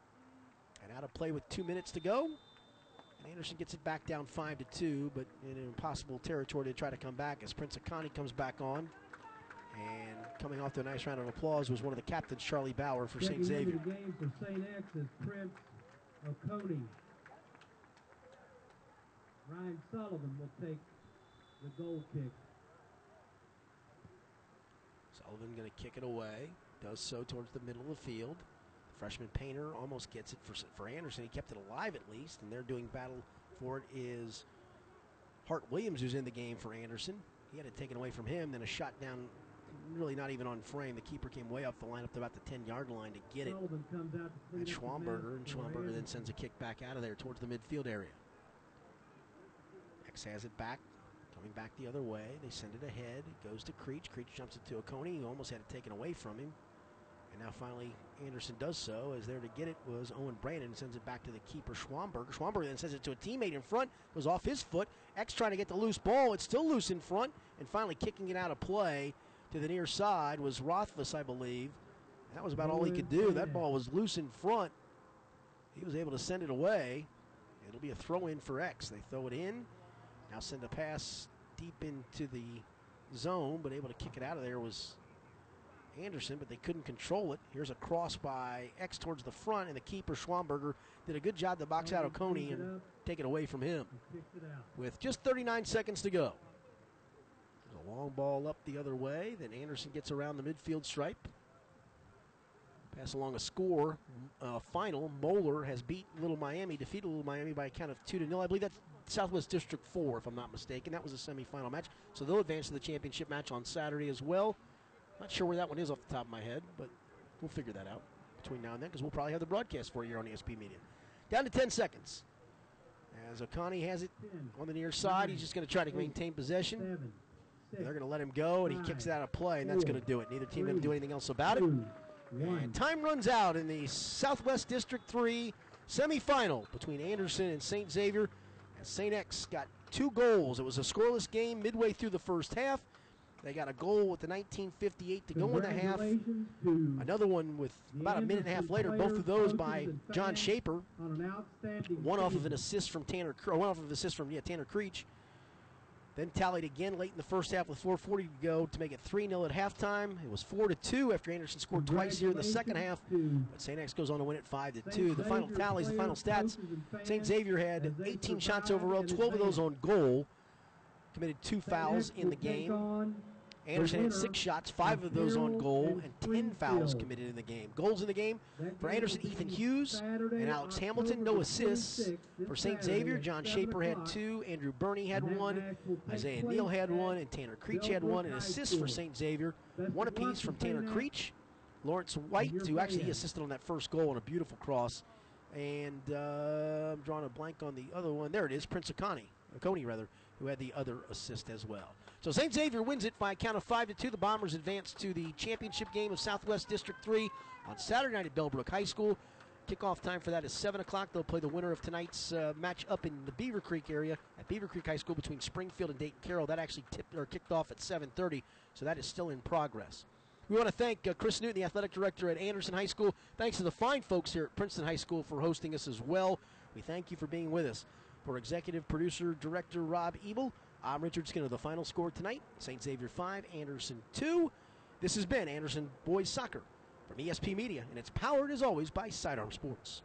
and out of play with two minutes to go. And Anderson gets it back down five to two, but in an impossible territory to try to come back as Prince Akani comes back on. And coming off to a nice round of applause was one of the captains, Charlie Bauer for St. Xavier. the game for St. X is Prince Oconee. Ryan Sullivan will take the goal kick. Sullivan going to kick it away. Does so towards the middle of the field. The freshman Painter almost gets it for, for Anderson. He kept it alive at least, and they're doing battle for it is Hart Williams, who's in the game for Anderson. He had it taken away from him, then a shot down, really not even on frame. The keeper came way off the line up to about the 10 yard line to get it. Sullivan comes out to And Schwamberger, and Schwamberger then sends a kick back out of there towards the midfield area. X has it back, coming back the other way. They send it ahead. It goes to Creech. Creech jumps it to Oconee, who almost had it taken away from him. And now finally Anderson does so. As there to get it was Owen Brandon sends it back to the keeper Schwamberger. Schwamberger then sends it to a teammate in front. Goes off his foot. X trying to get the loose ball. It's still loose in front. And finally kicking it out of play to the near side was Rothfuss, I believe. That was about all he could do. That ball was loose in front. He was able to send it away. It'll be a throw in for X. They throw it in. Now send a pass deep into the zone, but able to kick it out of there was Anderson, but they couldn't control it. Here's a cross by X towards the front, and the keeper Schwamberger did a good job to box out Oconee and take it away from him and kicks it out. with just 39 seconds to go. There's a long ball up the other way. Then Anderson gets around the midfield stripe. Pass along a score. Uh, final. Moeller has beat Little Miami, defeated Little Miami by a count of two to nil. I believe that's Southwest District Four, if I'm not mistaken. That was a semifinal match, so they'll advance to the championship match on Saturday as well. Not sure where that one is off the top of my head, but we'll figure that out between now and then because we'll probably have the broadcast for you here on ESP Media. Down to 10 seconds. As Okani has it on the near side, he's just going to try to maintain possession. They're going to let him go, and he kicks it out of play, and that's going to do it. Neither team going to do anything else about it. And time runs out in the Southwest District 3 semifinal between Anderson and St. Xavier. St. X got two goals. It was a scoreless game midway through the first half. They got a goal with the 1958 to go in the half. Another one with about a minute and a half later, both of those by John Shaper. on One off of an assist from Tanner, one off of an assist from yeah Tanner Creech. Then tallied again late in the first half with 4:40 to go to make it 3-0 at halftime. It was 4 to 2 after Anderson scored twice here in the second half. But St. X goes on to win it 5 to to 2. The final tallies, the final stats. St. Xavier had 18 shots overall, 12 of those on goal. Committed two fouls in the game. On Anderson had six shots, five of those on goal, and and 10 fouls committed in the game. Goals in the game for Anderson, Ethan Hughes and Alex Hamilton. No assists for St. Xavier. John 7 Shaper had two, Andrew Burney had one, match will take Isaiah Neal had one, and Tanner Creech had one. An High assist for St. Xavier. One apiece from Tanner Creech. Lawrence White, who actually he assisted on that first goal on a beautiful cross. And uh, I'm drawing a blank on the other one. There it is, Prince Akani, Coney rather, who had the other assist as well. So St. Xavier wins it by a count of five to two. The Bombers advance to the championship game of Southwest District Three on Saturday night at Bellbrook High School. Kickoff time for that is seven o'clock. They'll play the winner of tonight's uh, match up in the Beavercreek area at Beavercreek High School between Springfield and Dayton Carroll. That actually tipped or kicked off at 7:30, so that is still in progress. We want to thank uh, Chris Newton, the athletic director at Anderson High School. Thanks to the fine folks here at Princeton High School for hosting us as well. We thank you for being with us. For executive producer director Rob Ebel, I'm Richard Skinner. The final score tonight: St. Xavier five, Anderson two. This has been Anderson Boys Soccer from ESP Media, and it's powered as always by Sidearm Sports.